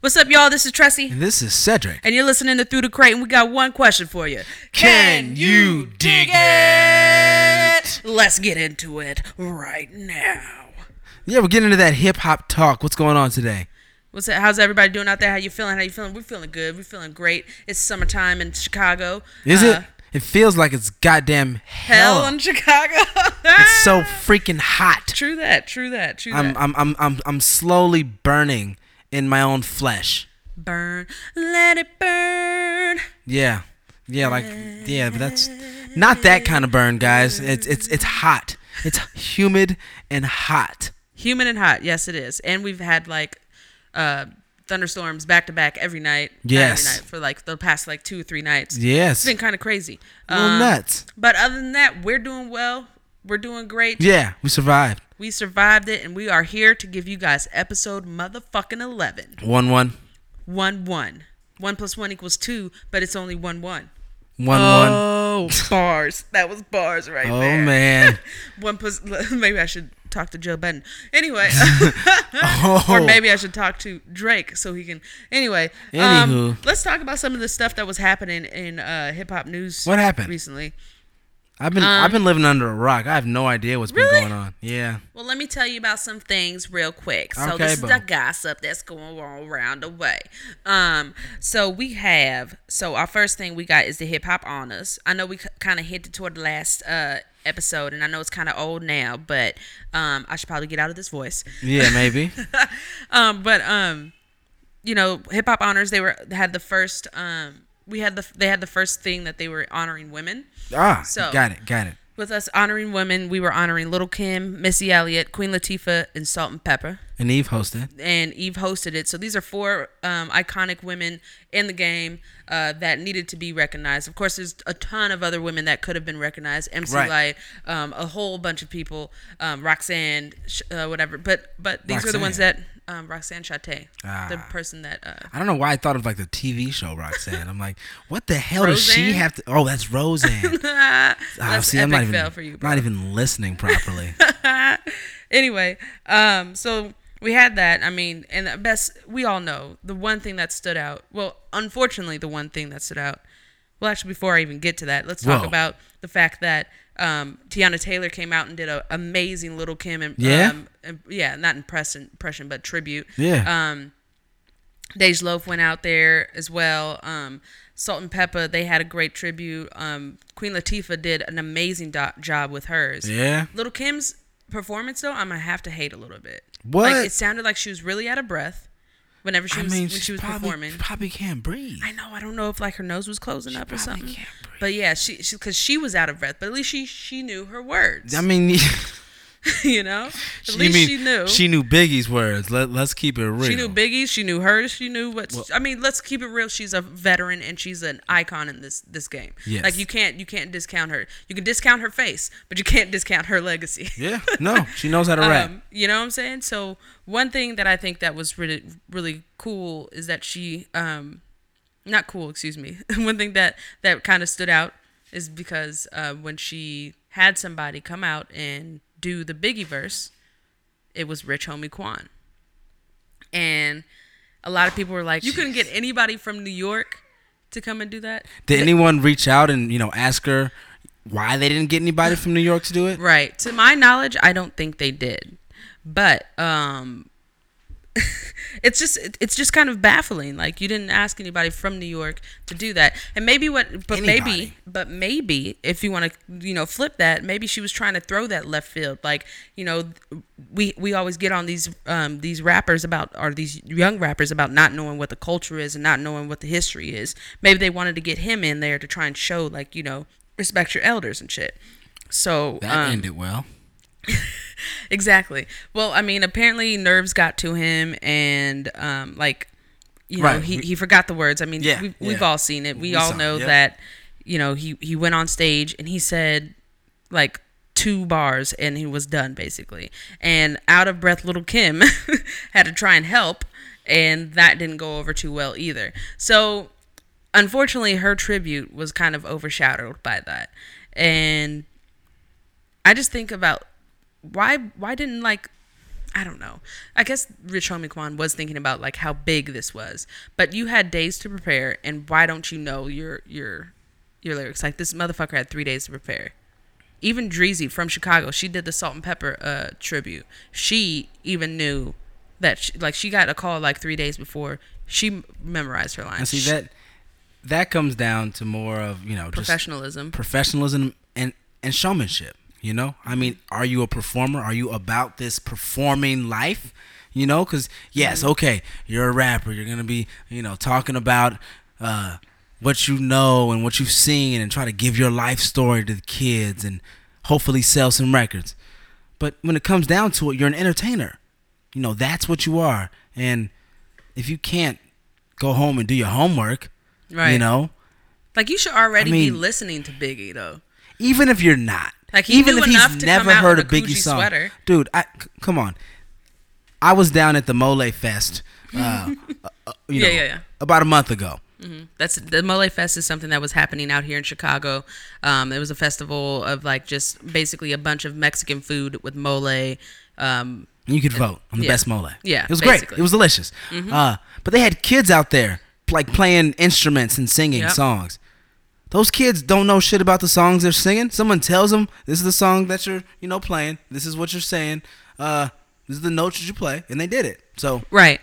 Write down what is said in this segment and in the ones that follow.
What's up, y'all? This is Tressie, And this is Cedric. and you're listening to Through the Crate, and we got one question for you. Can you dig it? Let's get into it right now. Yeah, we're getting into that hip hop talk. What's going on today? What's that? How's everybody doing out there? How you feeling? How you feeling? We're feeling good. We're feeling great. It's summertime in Chicago. Is Uh, it? It feels like it's goddamn hell hell. in Chicago? It's so freaking hot. true that. True that. True I'm that. I'm I'm I'm I'm slowly burning in my own flesh. burn, let it burn. Yeah. Yeah, like yeah, but that's not that kind of burn, guys. It's it's it's hot. It's humid and hot. Humid and hot. Yes, it is. And we've had like uh, thunderstorms back to back every night. Yes. Every night for like the past like two or three nights. It's Yes. been kind of crazy. Um, nuts. But other than that, we're doing well. We're doing great. Yeah, we survived. We survived it, and we are here to give you guys episode motherfucking 11. One one. 1 1. 1 plus 1 equals 2, but it's only 1 1. One one. Oh, bars. That was bars right Oh there. Oh, man. One plus, maybe I should talk to Joe Budden. Anyway, Oh. or maybe I should talk to Drake so he can. Anyway, um, let's talk about some of the stuff that was happening in uh, hip hop news. What happened? recently? I've been Um, I've been living under a rock. I have no idea what's Really? been going on. Yeah. Well, let me tell you about some things real quick. So Okay, this is the gossip that's going on around the way. Um, so we have so our first thing we got is the hip hop honors. I know we kind of hinted toward the last uh episode, and I know it's kind of old now, but um, I should probably get out of this voice. Yeah, maybe. Um, but um, you know, hip hop honors they were had the first um we had the they had the first thing that they were honoring women. ah, So- got it, got it. With us honoring women, we were honoring Lil' Kim, Missy Elliott, Queen Latifah, and Salt-N-Pepa. And Eve hosted. and Eve hosted it. So these are four um, iconic women in the game uh, that needed to be recognized. Of course, there's a ton of other women that could have been recognized. MC Right. Lyte, um, a whole bunch of people, um, Roxanne, uh, whatever. But but these were the ones that Roxanne. Um, Roxanne Shanté, the Ah. person that. Uh, I don't know why I thought of like the TV show Roxanne. I'm like, what the hell does she have to? Oh, that's Roseanne. ah, that's see, I'm not even you, not even listening properly. anyway, um, so we had that. I mean, and the best we all know the one thing that stood out. Well, unfortunately, the one thing that stood out. Well, actually, before I even get to that, let's talk Whoa. about the fact that um, Teyana Taylor came out and did an amazing Lil' Kim. And, Yeah? um, and- yeah, not impression, impression, but tribute. Yeah. Um, Dej Loaf went out there as well. Um, Salt-N-Pepa, they had a great tribute. Um, Queen Latifah did an amazing do- job with hers. yeah. Lil' Kim's performance though, I'm gonna have to hate a little bit. What? Like it sounded like she was really out of breath whenever she I was mean, when she, she was probably, performing. probably can't breathe. I know. I don't know if like her nose was closing up or something. But yeah, she she because she was out of breath. But at least she she knew her words. I mean, you know, at you least mean she knew. She knew Biggie's words. Let Let's keep it real. She knew Biggie. She knew hers. She knew what. I mean, let's keep it real. She's a veteran and she's an icon in this this game. Yes. Like you can't you can't discount her. You can discount her face, but you can't discount her legacy. Yeah. No, she knows how to rap. Um, you know what I'm saying? So one thing that I think that was really really cool is that she um not cool, excuse me. one thing that that kind of stood out is because uh, when she had somebody come out and do the Biggie verse, it was Rich Homie Quan. And a lot of people were like, you couldn't get anybody from New York to come and do that. Did anyone reach out and you know ask her why they didn't get anybody from New York to do it? Right. To my knowledge, I don't think they did. But um it's just it's just kind of baffling. Like you didn't ask anybody from New York to do that. And maybe what but maybe but maybe if you want to you know flip that, maybe she was trying to throw that left field. Like, you know, we we always get on these um these rappers about or these young rappers about not knowing what the culture is and not knowing what the history is. Maybe they wanted to get him in there to try and show like, you know, respect your elders and shit. So That um, ended well. Exactly. Well, I mean, apparently nerves got to him, and um, like, you know, Right. he, he forgot the words. I mean, Yeah, we, we've yeah. all seen it. We, We all saw it, know yeah. that, you know, he he went on stage and he said, like two bars and he was done basically. And out of breath, Lil' Kim had to try and help, and that didn't go over too well either. So, unfortunately, her tribute was kind of overshadowed by that, and I just think about why why didn't like I don't know. I guess Rich Homie Quan was thinking about like how big this was, but you had days to prepare, and why don't you know your your your lyrics? Like this motherfucker had three days to prepare. Even Dreezy from Chicago, she did the Salt-N-Pepa uh, tribute. She even knew that, she, like, she got a call like three days before. She memorized her lines. And see that that comes down to more of you know just professionalism. professionalism and and showmanship. You know, I mean, are you a performer? Are you about this performing life? You know, because yes, okay, you're a rapper. You're gonna be you know talking about. uh what you know and what you've seen and try to give your life story to the kids and hopefully sell some records. But when it comes down to it, you're an entertainer. You know, that's what you are. And if you can't go home and do your homework, Right. you know, Like you should already I be listening to Biggie though. even if you're not, Like, even if he's never heard a a Biggie song, sweater. dude, I c- come on. I was down at the Mole Fest, uh, uh, you know, yeah, yeah. about a month ago. That's the Mole Fest is something that was happening out here in Chicago. Um, it was a festival of like just basically a bunch of Mexican food with mole. Um, you could vote on the yeah. best mole. Yeah, it was great. It was delicious. Uh, but they had kids out there like playing instruments and singing Yep. songs. Those kids don't know shit about the songs they're singing. Someone tells them this is the song that you're, you know, playing. This is what you're saying. Uh, this is the notes that you play, and they did it. So right.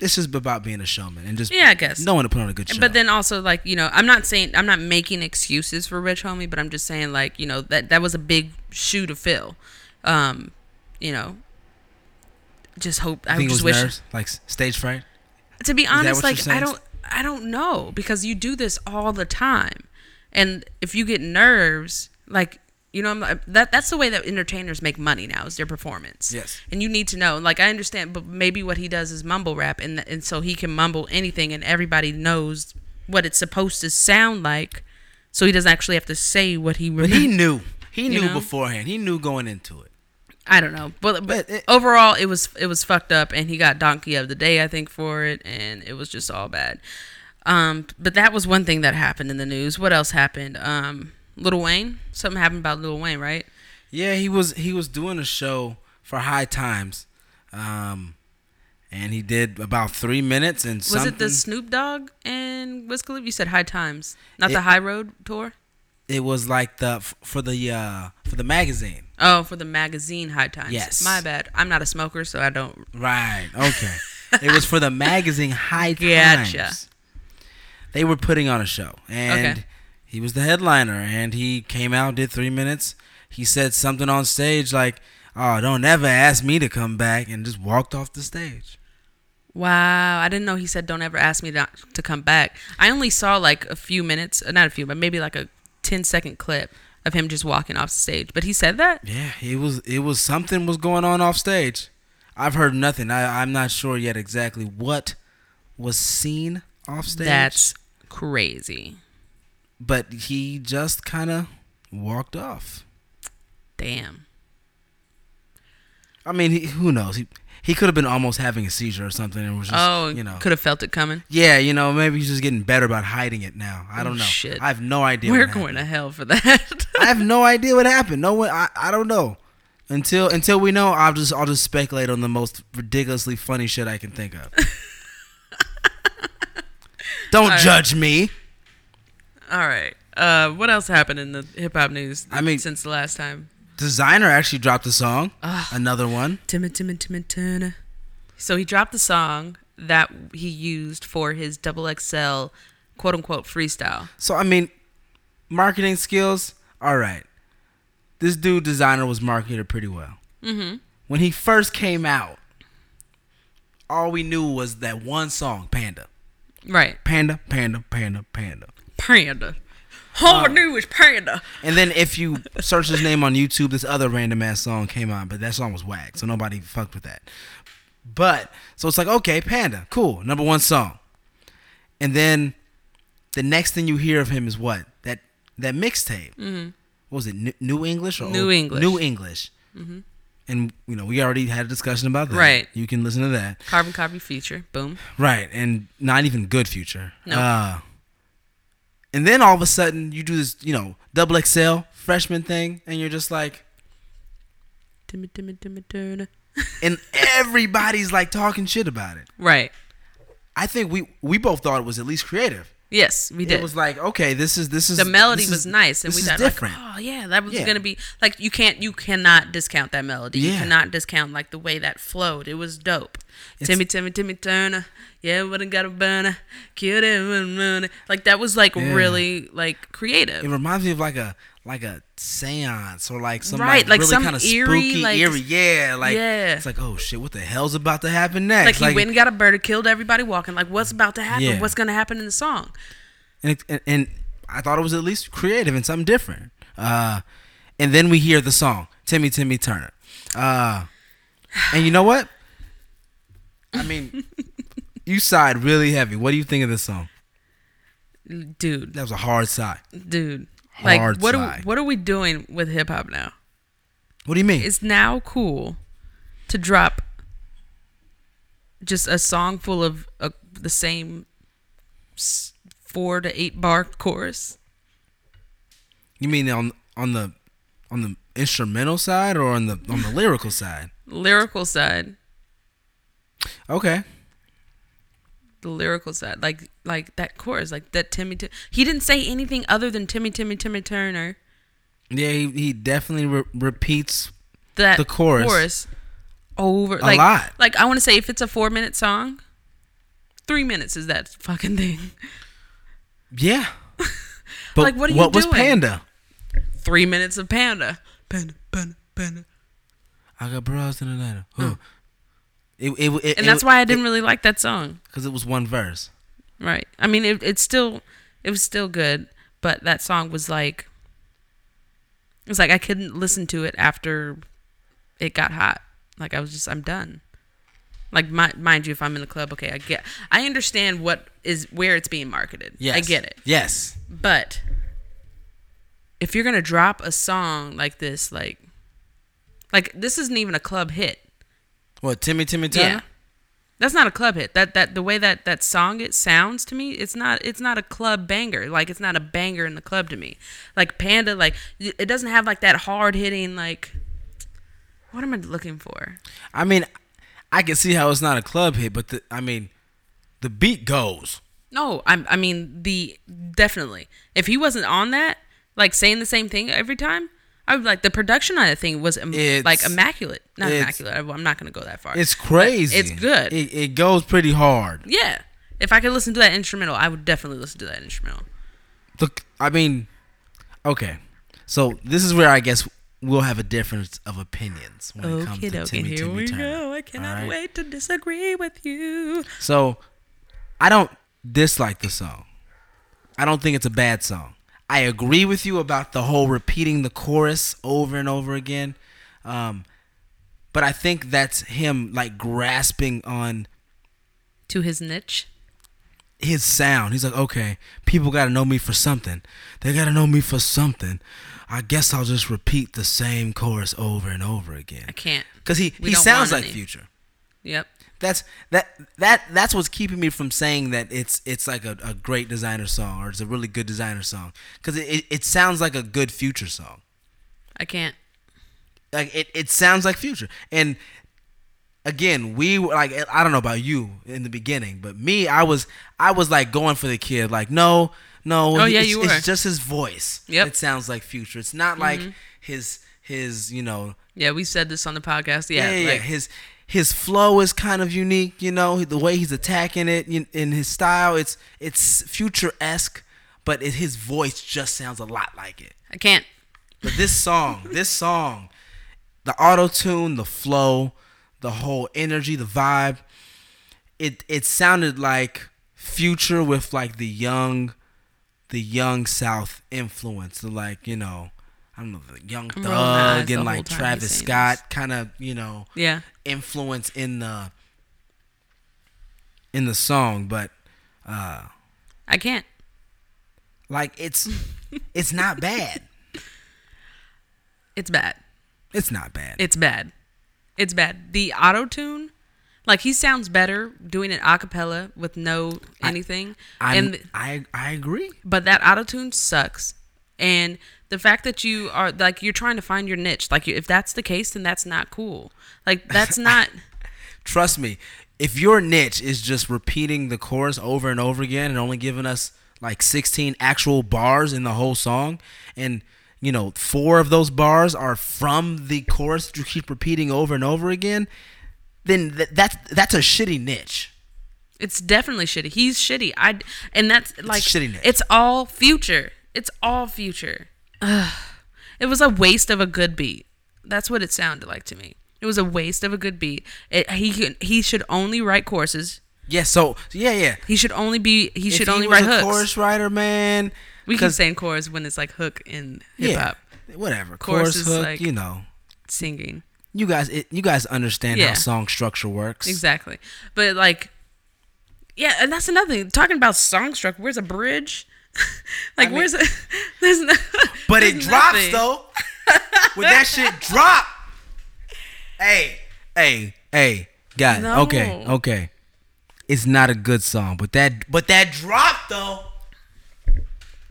this is about being a showman and just Yeah, I guess. knowing to put on a good show. But then also like you know, I'm not saying I'm not making excuses for Rich Homie, but I'm just saying like you know that that was a big shoe to fill. Um, you know, just hope I I, just was wish. nerves, like stage fright. To be honest, like? I don't I don't know because you do this all the time, and if you get nerves, like you know, I'm not- that that's the way that entertainers make money now is their performance. Yes. and you need to know. Like I understand, but maybe what he does is mumble rap, and and so he can mumble anything, and everybody knows what it's supposed to sound like, so he doesn't actually have to say what he. But Really, he knew. He knew know? beforehand. He knew going into it. I don't know, but, but it- overall, it was it was fucked up, and he got donkey of the day, I think, for it, and it was just all bad. Um, but that was one thing that happened in the news. What else happened? Um, Lil Wayne, something happened about Lil Wayne, right? Yeah, he was he was doing a show for High Times, um, and he did about three minutes and Was it the Snoop Dogg and Wiz Khalifa? You said High Times, not It- the High Road tour. It was like the for the uh, for the magazine. Oh, for the magazine High Times. Yes. my bad. I'm not a smoker, so I don't. Right. Okay. it was for the magazine High Times. Gotcha. They were putting on a show, and Okay. he was the headliner. And he came out, did three minutes. He said something on stage like, "Oh, don't ever ask me to come back," and just walked off the stage. Wow, I didn't know he said don't ever ask me to, to come back. I only saw like a few minutes, uh, not a few, but maybe like a 10 second clip of him just walking off stage. But he said that? Yeah, it was it was something was going on off stage. I've heard nothing. I, I'm not sure yet exactly what was seen off stage. That's crazy. but he just kind of walked off. Damn. I mean, he, who knows? He he could have been almost having a seizure or something, and was just oh, you know, could have felt it coming. yeah, you know, maybe he's just getting better about hiding it now. I Oh, don't know. shit. I have no idea. We're going to hell for that. I have no idea what happened. No one. I, I don't know. Until until we know, I'll just I'll just speculate on the most ridiculously funny shit I can think of. don't All right. judge me. All right. Uh, what else happened in the hip hop news I mean- since the last time? Desiigner actually dropped a song. Ugh. Another one. Timid, timid, timid, timid. So he dropped the song that he used for his double XL quote unquote freestyle. So I mean, marketing skills. All right. This dude Desiigner was marketed pretty well. Mm-hmm. When he first came out, all we knew was that one song, Panda. Right. Panda, panda, panda, panda. Panda. All I knew was Panda. And then if you search his name on YouTube, this other random ass song came on, but that song was whack, so nobody fucked with that. But so it's like, okay, Panda, cool, number one song. And then the next thing you hear of him is what? That that mixtape. Mm-hmm. What was it? New, New English or New Old- English. New English. And you know, we already had a discussion about that. Right. You can listen to that. Carbon copy future. Boom. Right, and not even good future. No. Uh, and then all of a sudden you do this, you know, double XL freshman thing, and you're just like, Timid, timid, timid, timid. and everybody's like talking shit about it. Right. I think we we both thought it was at least creative. Yes, we did. It was like, okay, this is this is the melody was is- nice, and this we thought, different. like, oh yeah, that was Yeah. gonna be like you can't, you cannot discount that melody. You cannot discount like the way that flowed. It was dope. It's- Timmy, Timmy, Timmy Turner, yeah, wouldn't got a burner, killed and like that was like Yeah. really like creative. it reminds me of like a like a seance or like some Right, like, like really kind of eerie, spooky like- eerie yeah like Yeah. it's like oh shit what the hell's about to happen next like he went and got a bird, that killed everybody walking. Like what's about to happen? Yeah. What's gonna happen in the song? and, it, and and I thought it was at least creative and something different uh and then we hear the song Timmy Timmy Turner uh and you know what I mean you sighed really heavy what do you think of this song Dude, that was a hard sigh dude, like Hard what are we, what are we doing with hip hop now? what do you mean? It's now cool to drop just a song full of uh, the same four to eight bar chorus. you mean on on the on the instrumental side or on the on the lyrical side? Lyrical side, okay the lyrical side, like like that chorus, like that Timmy. Ti- he didn't say anything other than Timmy, Timmy, Timmy Turner. Yeah, he, he definitely re- repeats. That The chorus. over A like lot. like I want to say if it's a four minute song, three minutes is that fucking thing. Yeah. But Like, what are you what was doing? Panda? Three minutes of Panda. Panda, Panda, Panda. I got bras in Atlanta. Huh. It, it, it, And that's why I didn't really like that song. because it was one verse. Right. I mean, it, it's still, it was still good, but that song was like, it was like I couldn't listen to it after it got hot. Like I was just, I'm done. Like mi- mind you, if I'm in the club, okay, I get, I understand what is where it's being marketed. Yes, I get it. Yes. But if you're gonna drop a song like this, like, like this isn't even a club hit. What Timmy Timmy Turner? Yeah. That's not a club hit. That that the way that that song it sounds to me, it's not it's not a club banger. Like it's not a banger in the club to me. Like Panda, like it doesn't have like that hard hitting like. What am I looking for? I mean, I can see how it's not a club hit, but the, I mean, the beat goes. No, I'm. I mean the definitely. If he wasn't on that, like saying the same thing every time, I was like the production on that thing was im- like immaculate. Not immaculate. I'm not gonna go that far. It's crazy. it's good. It, it goes pretty hard. yeah. If I could listen to that instrumental, I would definitely listen to that instrumental. Look, I mean, okay. So this is where I guess we'll have a difference of opinions when it comes Okay, to dokie, Timmy here Timmy we Turner. go. I cannot Alright? wait to disagree with you. So I don't dislike the song. I don't think it's a bad song. I agree with you about the whole repeating the chorus over and over again. Um, but I think that's him like grasping on To his niche. his sound. He's like, okay, people got to know me for something. They got to know me for something. I guess I'll just repeat the same chorus over and over again. I can't. Cause he, We he sounds like any. Future. Yep. That's that that that's what's keeping me from saying that it's it's like a, a great Desiigner song or it's a really good Desiigner song because it, it, it sounds like a good future song I can't. like it, it sounds like future and again we were like i don't know about you in the beginning but me i was i was like going for the kid like no no Oh, yeah, it's, you it's just his voice Yep. it sounds like future it's not like Mm-hmm. his his you know Yeah, we said this on the podcast. yeah, Yeah. yeah, like, his his flow is kind of unique, you know, the way he's attacking it in, his style. It's it's future esque, but it, his voice just sounds a lot like it. I can't. But this song, this song, the auto tune, the flow, the whole energy, the vibe, it it sounded like future with like the young, the young South influence, the like you know. I don't know, the young I'm rolling my eyes thug and like Travis Scott kind of, you know, Yeah. influence in the in the song, but uh I can't. like it's it's not bad. It's bad. It's not bad. It's bad. It's bad. The auto tune, like he sounds better doing it a cappella with no anything. I'm, and I I agree. but that auto tune sucks. And the fact that you are like you're trying to find your niche, like if that's the case, then that's not cool. Like that's not. Trust me, if your niche is just repeating the chorus over and over again and only giving us like 16 actual bars in the whole song, and you know four of those bars are from the chorus that you keep repeating over and over again, then th- that's that's a shitty niche. It's definitely shitty. He's shitty. I and that's like shitty niche. it's all future. It's all future. Ugh. It was a waste of a good beat. That's what it sounded like to me. It was a waste of a good beat. It, he he should only write choruses. Yeah, so yeah, yeah. He should only be he should if only he was write a hooks. chorus writer, man. we keep 'cause- saying chorus when it's like hook in hip hop. yeah, whatever. Chorus Chorus, hook, like- you know. singing. You guys, it, you guys understand Yeah. how song structure works. Exactly. But like yeah, and that's another thing. Talking about song structure, where's a bridge? like I mean- where's a there's no But it there's drops nothing. though. when that shit drop. Hey, hey, hey, guys. No. Okay, okay. It's not a good song, but that but that drop though.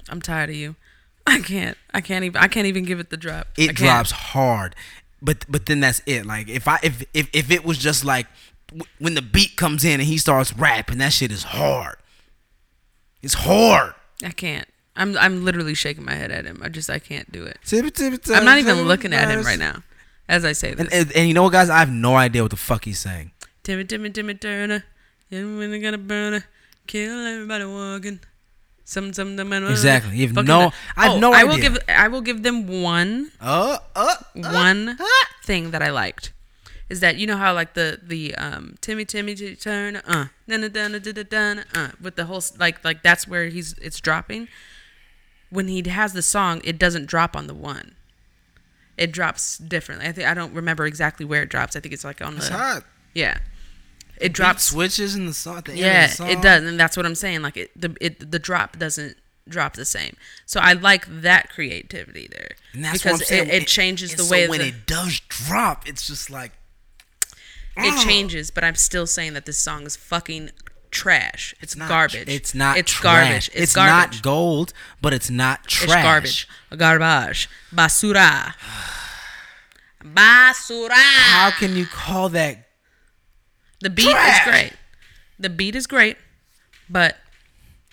I'm tired of you. I can't. I can't even. I can't even give it the drop. It drops hard. But but then that's it. Like if I if if, if it was just like w- when the beat comes in and he starts rapping, that shit is hard. It's hard. I can't. I'm. I'm literally shaking my head at him. I just. I can't do it. I'm not even looking at him right now, as I say this. And, and, and you know what, guys? I have no idea what the fuck he's saying. Timmy, Timmy, Timmy Turner. They gonna burn her, kill everybody walking. Some, some, some, Exactly. You have no- I have Oh, no I will give. I will give them one. Uh, uh, one thing that I liked is that you know how like the the um Timmy Timmy turn uh dun dun dun dun uh with the whole like like that's where he's it's dropping. When he has the song, it doesn't drop on the one. It drops differently. I think I don't remember exactly where it drops. I think it's like on It's the hot. yeah. It Drops drops. switches in the song. At the end Yeah, of the song. it does, and that's what I'm saying. Like it, the it the drop doesn't drop the same. So I like that creativity there And that's because what I'm saying. it, it changes the so way when the, it does drop, it's just like it changes, but I'm still saying that this song is fucking trash. It's, not- garbage. It's not. It's trash. garbage. It's, It's, garbage. not gold, but it's not trash. It's garbage. Garbage. Basura. Basura. How can you call that? the beat trash? is great. The beat is great, but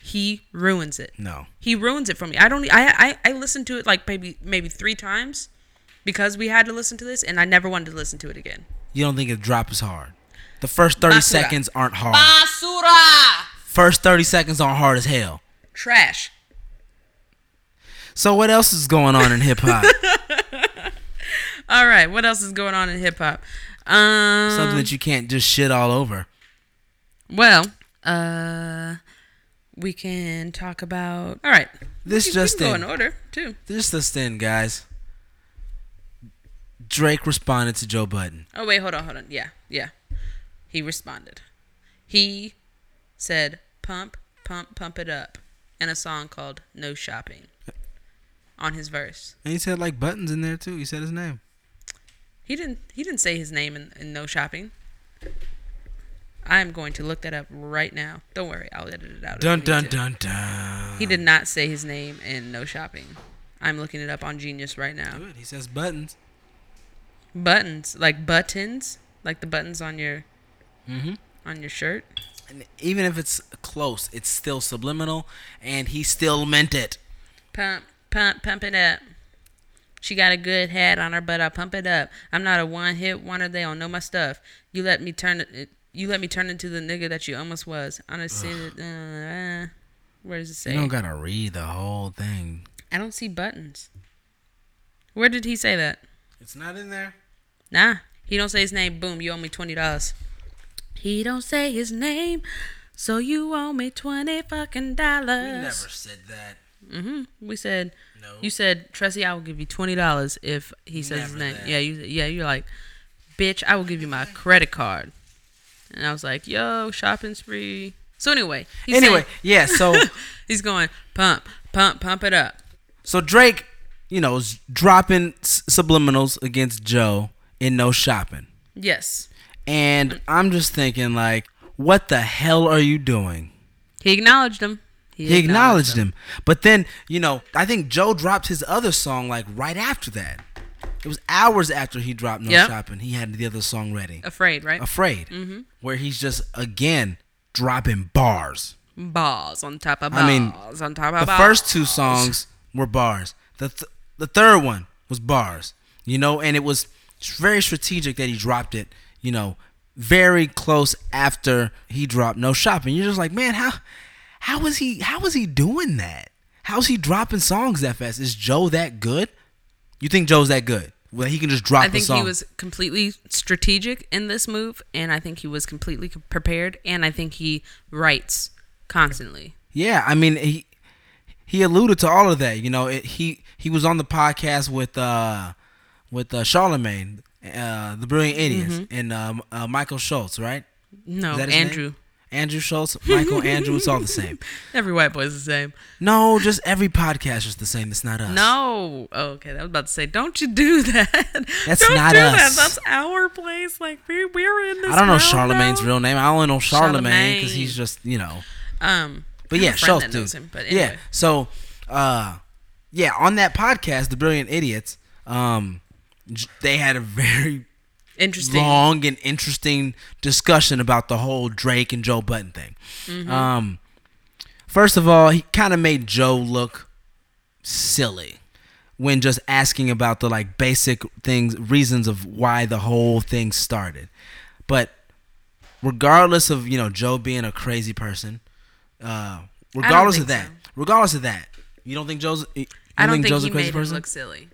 he ruins it. No. He ruins it for me. I don't. I I I listened to it like maybe maybe three times because we had to listen to this, and I never wanted to listen to it again. You don't think a drop is hard? The first thirty Basura. seconds aren't hard. Basura. First thirty seconds aren't hard as hell. Trash. So what else is going on in hip hop? All right. What else is going on in hip hop? Um. Something that you can't just shit all over. Well, uh, we can talk about. All right. This we, just we can in. go in order too. This just in, guys. Drake responded to Joe Budden. Oh wait, hold on, hold on. Yeah, yeah. He responded. He said, "Pump, pump, pump it up," in a song called "No Shopping." On his verse, And he said like buttons in there too. He said his name. he didn't. He didn't say his name in, in "No Shopping." I'm going to look that up right now. Don't worry, I'll edit it out. Dun dun dun dun. He did not say his name in "No Shopping." I'm looking it up on Genius right now. Good. He says buttons. Buttons, like buttons, like the buttons on your Mm-hmm. on your shirt. And even if it's close, it's still subliminal, and he still meant it. Pump, pump, pump it up. She got a good head on her, but I pump it up. I'm not a one hit wonder. They don't know my stuff. You let me turn it. You let me turn into the nigga that you almost was. City, uh, uh, where does it say? You don't gotta read the whole thing. I don't see buttons. Where did he say that? It's not in there. Nah, he don't say his name. Boom, you owe me twenty dollars. He don't say his name, so you owe me twenty fucking dollars. We never said that. Mm-hmm. We said. No. You said, Tressie, I will give you twenty dollars if he says his name. that. Yeah, you yeah, you're like, bitch, I will give you my credit card. And I was like, yo, shopping spree. So anyway, anyway, saying- yeah. So he's going pump, pump, pump it up. so Drake, you know, is dropping subliminals against Joe in no shopping, Yes, and I'm just thinking like, what the hell are you doing? he acknowledged him. He He, acknowledged acknowledged him. But then, you know, I think Joe dropped his other song like right after that. It was hours after he dropped No Yep. Shopping. He had the other song ready. Afraid, right? Afraid. Mm-hmm. Where he's just again dropping bars. Bars on top of balls I mean, on top of The balls. first two songs were bars. The th- the third one was bars. You know, and it was very strategic that he dropped it, you know, very close after he dropped No Shopping. You're just like, man, how how was he how was he doing that? How's he dropping songs that fast? Is Joe that good? You think Joe's that good? Well, he can just drop I think he was completely strategic in this move, and I think he was completely prepared, and I think he writes constantly. Yeah, I mean he he alluded to all of that. You know, it, he he was on the podcast with uh with uh, Charlemagne, uh, the Brilliant Idiots, and um, uh, Michael Schulz, right? No, his name? Andrew. Andrew Schulz, Michael Andrew, it's all the same. Every white boy's the same. No, just every podcast is the same. It's not us. No. Oh, okay. I was about to say, don't you do that. That's don't not do us. that. That's our place. Like we we're in this. I don't know Charlemagne's real name. I only know Charlemagne because he's just you know. Um. But yeah, Schulz, dude. him, but Yeah. So, uh, yeah, on that podcast, the Brilliant Idiots, um, they had a very Interesting. long and interesting discussion about the whole Drake and Joe Budden thing. Mm-hmm. Um, first of all, he kind of made Joe look silly when just asking about the like basic things, reasons of why the whole thing started. But regardless of you know Joe being a crazy person, uh, regardless of that, so. regardless of that, you don't think Joe's? You I don't think, Joe's he a crazy made person? him look silly.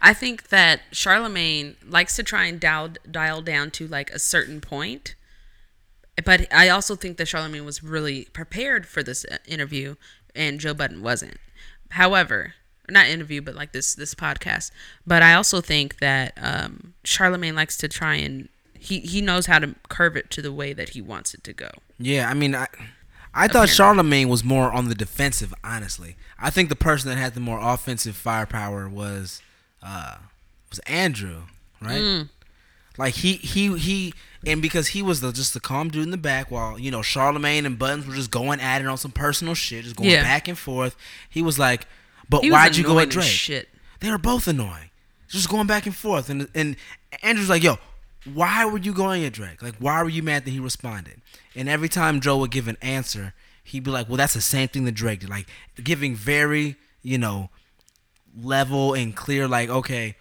I think that Charlemagne likes to try and dial dial down to like a certain point. But I also think that Charlemagne was really prepared for this uh, interview, and Joe Budden wasn't. However, not interview, but like this this podcast. But I also think that um, Charlemagne likes to try and he he knows how to curve it to the way that he wants it to go. Yeah, I mean, I I thought Charlemagne was more on the defensive. Honestly, I think the person that had the more offensive firepower was uh was Andrew, right? Mm. Like he he he, and because he was the just the calm dude in the back, while you know Charlemagne and Buttons were just going at it on some personal shit, just going Yeah. back and forth. He was like, "But He why'd you go at Drake?" Shit. They were both annoying. Just going back and forth. And and Andrew's like, yo, why were you going at Drake? Like, why were you mad that he responded? And every time Joe would give an answer, he'd be like, well, that's the same thing that Drake did. Like, giving very, you know, level and clear, like, okay,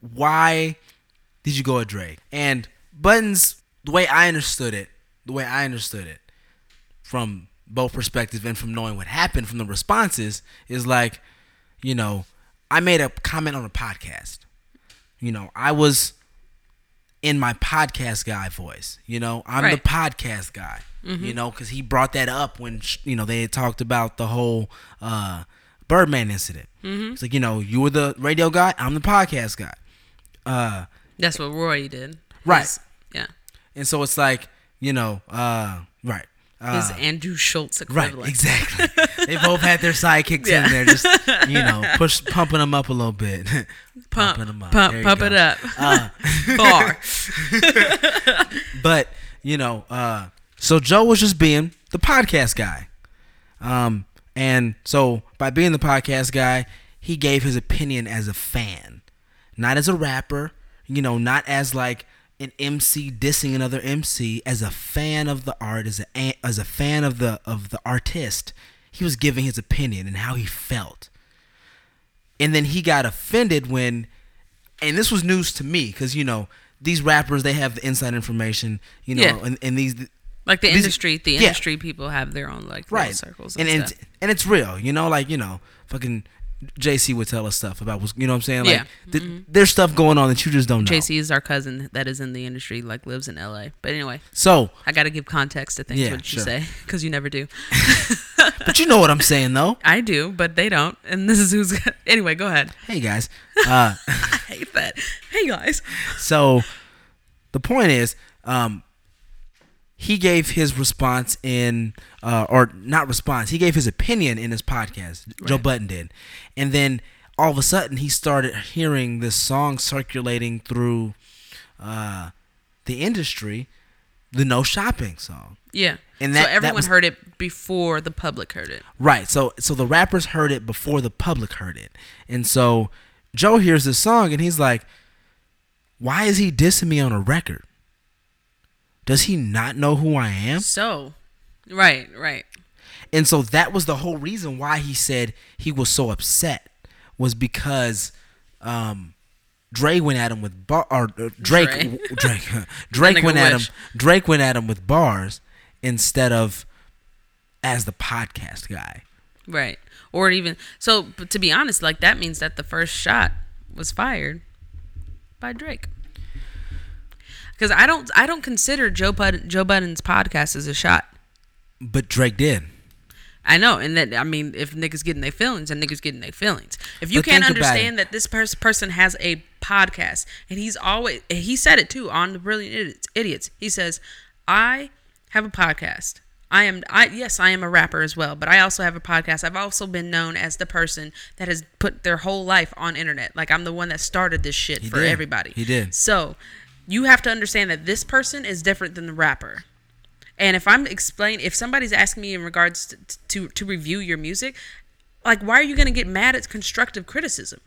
why did you go at Drake? And Buttons, the way I understood it, the way I understood it, from both perspectives and from knowing what happened from the responses, is like, you know, I made a comment on a podcast. You know, I was in my podcast guy voice. You know, I'm the podcast guy. You know, because he brought that up when you know they had talked about the whole uh, Birdman incident. It's like you know, you were the radio guy, I'm the podcast guy. Uh, That's what Roy did. Right. His- yeah. and so it's like you know, uh, right. His Uh, Andrew Schulz Right, exactly. they both had their sidekicks Yeah. in there, just you know, push pumping them up a little bit, Pump, pumping them up, pump, pump go. it up. Uh, Bar. but you know, uh, so Joe was just being the podcast guy, um, and so by being the podcast guy, he gave his opinion as a fan, not as a rapper, you know, not as like an MC dissing another MC, as a fan of the art, as a as a fan of the of the artist. He was giving his opinion and how he felt, and then he got offended when and this was news to me because you know these rappers they have the inside information you know Yeah. and, and these Like the industry, the yeah. industry people have their own like right circles and and, and, and it's real you know like you know fucking JC would tell us stuff about what's you know what I'm saying like Yeah. Mm-hmm. th- there's stuff going on that you just don't know JC is our cousin that is in the industry, like lives in LA. But anyway, so I got to give context to things Yeah, what you sure. say because you never do. but you know what I'm saying though I do, but they don't. And this is who's anyway. Go ahead. hey guys uh I hate that. Hey guys. so the point is um he gave his response in uh or not response he gave his opinion in his podcast joe Budden did and then all of a sudden he started hearing this song circulating through uh the industry the no shopping song. Yeah. And so that- that everyone was- heard it before the public heard it. Right. So so the rappers heard it before the public heard it. And so Joe hears this song and he's like, Why is he dissing me on a record? Does he not know who I am? So, right, right. And so that was the whole reason why he said he was so upset was because um Dre went at him with bar or uh, Drake Dre. Drake Drake went at wish. him Drake went at him with bars instead of as the podcast guy. Right. Or even so but to be honest, like that means that the first shot was fired by Drake. Cuz I don't I don't consider Joe Bud- Joe Budden's podcast as a shot. But Drake did. I know, and that I mean, if niggas getting their feelings, and niggas getting their feelings. If you But can't understand that this pers- person has a podcast, and he's always he said it too on the Brilliant Idiots. Idiots. He says, "I have a podcast. I am I yes, I am a rapper as well, but I also have a podcast. I've also been known as the person that has put their whole life on internet. Like I'm the one that started this shit He for did. everybody. He did. So, you have to understand that this person is different than the rapper. And if I'm explain, if somebody's asking me in regards to, to to review your music, like why are you gonna get mad at constructive criticism?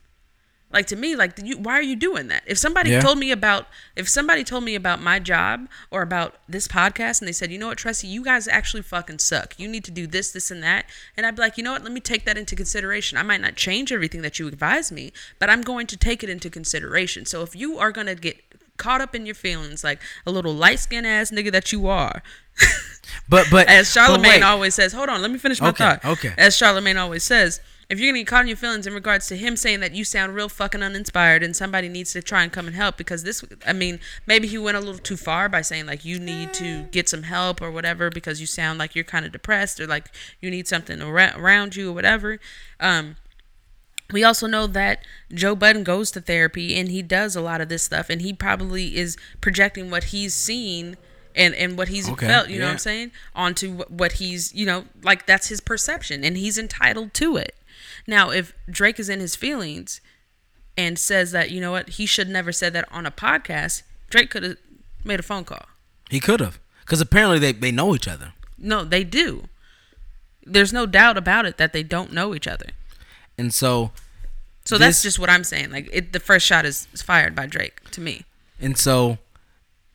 Like to me, like you, why are you doing that? If somebody Yeah. told me about, if somebody told me about my job or about this podcast, and they said, you know what, Tressie, you guys actually fucking suck. You need to do this, this, and that, and I'd be like, you know what, let me take that into consideration. I might not change everything that you advise me, but I'm going to take it into consideration. So if you are gonna get caught up in your feelings, like a little light skinned ass nigga that you are. But but As Charlemagne always says, hold on, let me finish my Okay, thought. okay. As Charlemagne always says, if you're gonna get caught in your feelings in regards to him saying that you sound real fucking uninspired and somebody needs to try and come and help because this, I mean, maybe he went a little too far by saying like you need to get some help or whatever because you sound like you're kind of depressed or like you need something around you or whatever. Um, we also know that Joe Budden goes to therapy and he does a lot of this stuff and he probably is projecting what he's seen and, and what he's Okay, felt, you know what. I'm saying, onto what, what he's, you know, like that's his perception and he's entitled to it. Now, if Drake is in his feelings and says that, you know what, he should never said that on a podcast, Drake could have made a phone call. He could have. Because apparently they, they know each other. No, they do. There's no doubt about it that they don't know each other. And so So that's just what I'm saying. Like it, the first shot is, is fired by Drake to me. and so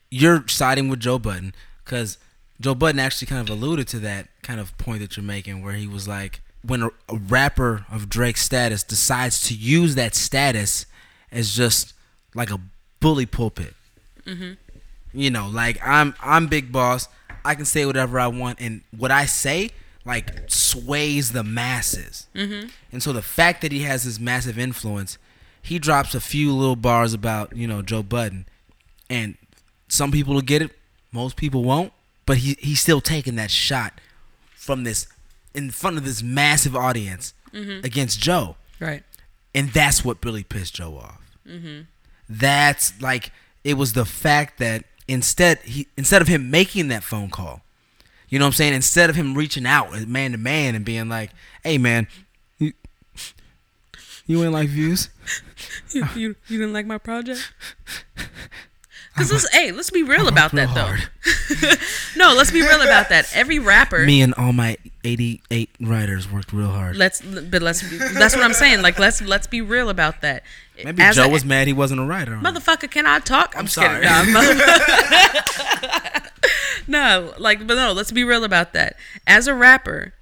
you're siding with Joe Budden because Joe Budden actually kind of alluded to that kind of point that you're making, where he was like, when a, a rapper of Drake's status decides to use that status as just like a bully pulpit. Mm-hmm. You know, like I'm I'm big boss. I can say whatever I want, and what I say like sways the masses. Mm-hmm. And so the fact that he has this massive influence, he drops a few little bars about you know Joe Budden, and some people will get it, most people won't. But he he's still taking that shot from this in front of this massive audience against Joe Right. and that's what really pissed Joe off. That's like it was the fact that instead he instead of him making that phone call, you know what I'm saying? Instead of him reaching out man to man and being like, "Hey man, you, you ain't like views." You, you, you didn't like my project? Cause let's hey, let's be real about that though. no, let's be real about that. Every rapper, Me and all my 88 writers worked real hard. let's but let's be, that's what I'm saying. Like let's let's be real about that. Maybe As Joe a- was mad he wasn't a writer. Motherfucker, can I talk? I'm, just sorry. kidding. No, no, like, but no, let's be real about that. As a rapper,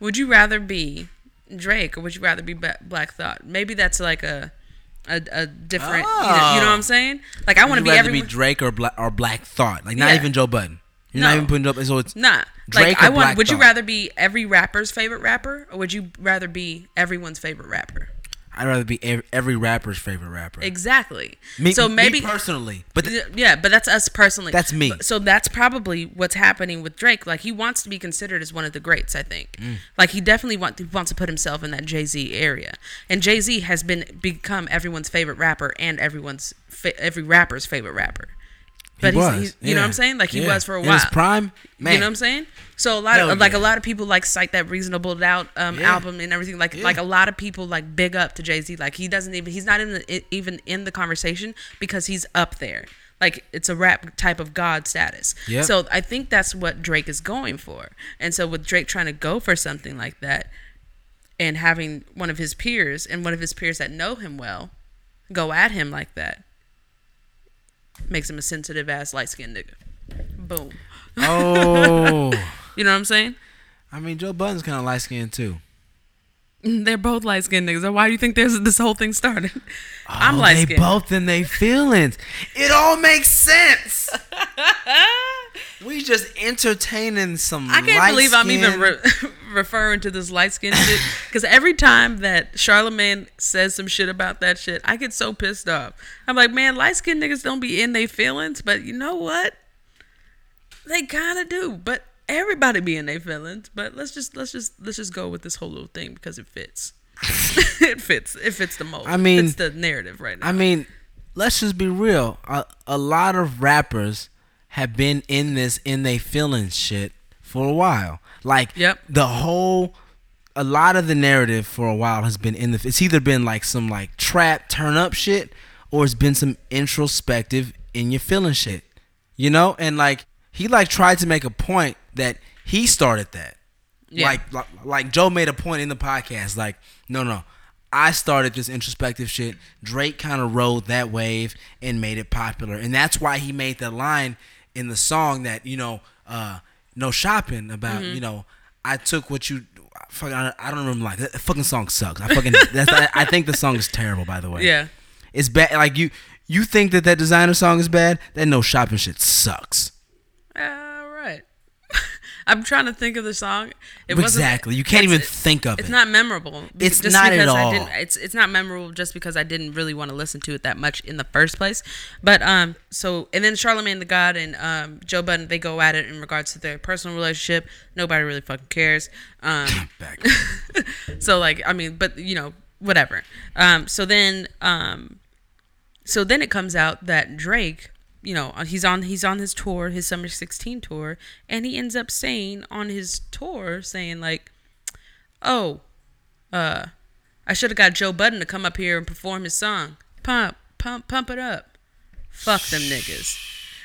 would you rather be Drake or would you rather be Black Thought? Maybe that's like a a, a different, you, know, you know what I'm saying? Like, I want to be rather every be Drake or Black or Black Thought, like not Yeah. even Joe Budden. You're No. not even putting Joe. So it's Nah, Drake like I want. Black would you rather be every rapper's favorite rapper, or would you rather be everyone's favorite rapper? I'd rather be every, every rapper's favorite rapper. Exactly. Me, so maybe personally, but th- yeah, but that's us personally. That's me. So that's probably what's happening with Drake. Like he wants to be considered as one of the greats. I think. Mm. Like he definitely want, wants to put himself in that Jay Z area, and Jay Z has been become everyone's favorite rapper and everyone's fa- every rapper's favorite rapper. But he he's, he's you know what I'm saying? Like he Yeah. was for a In while. his prime, man. You know what I'm saying? So a lot Hell of like a lot of people like cite that reasonable doubt um, Yeah. album and everything. Like Yeah. like a lot of people like big up to Jay Z. Like he doesn't even he's not in the, even in the conversation because he's up there. Like it's a rap type of god status. Yep. So I think that's what Drake is going for. And so with Drake trying to go for something like that and having one of his peers and one of his peers that know him well go at him like that makes him a sensitive ass light skinned nigga. Boom. Oh, You know what I'm saying? I mean Joe Budden's kind of light skinned too. They're both light skinned niggas. So why do you think there's this whole thing started? Oh, I'm Oh, light They both in their feelings. It all makes sense. we just entertaining some. I can't believe I'm even re- referring to this light skinned shit. Because every time that Charlemagne says some shit about that shit, I get so pissed off. I'm like, man, light skinned niggas don't be in their feelings, but you know what? They kind of do. But everybody be in their feelings. But let's just let's just let's just go with this whole little thing because it fits. it fits. It fits the mold. I mean- it's the narrative right now. I mean, let's just be real. A, a lot of rappers have been in this in they feelings shit for a while. Like Yep. the whole a lot of the narrative for a while has been in the it's either been like some like trap turn up shit or it's been some introspective in your feeling shit. You know? And like he like tried to make a point that he started that. Yeah. Like, like like Joe made a point in the podcast like no no I started this introspective shit. Drake kind of rode that wave and made it popular. And that's why he made that line in the song that, you know, uh, no shopping about, Mm-hmm. you know, I took what you fucking I I don't remember like that fucking song sucks. I fucking that's I, I think the song is terrible by the way. yeah. It's bad like you you think that that designer song is bad? That no shopping shit sucks. All right. I'm trying to think of the song. It wasn't- Exactly. You can't even think of It's it. It's not memorable. It's not at because I all. didn't, it's it's not memorable just because I didn't really want to listen to it that much in the first place. But um, so and then Charlemagne the God and um Joe Budden they go at it in regards to their personal relationship. Nobody really fucking cares. Um, Back. so like I mean, but you know whatever. Um, so then um, so then it comes out that Drake, you know, he's on he's on his tour, his Summer 16 tour, and he ends up saying on his tour saying like, "Oh, uh, I should have got Joe Budden to come up here and perform his song. Pump, pump, pump it up. Fuck them niggas."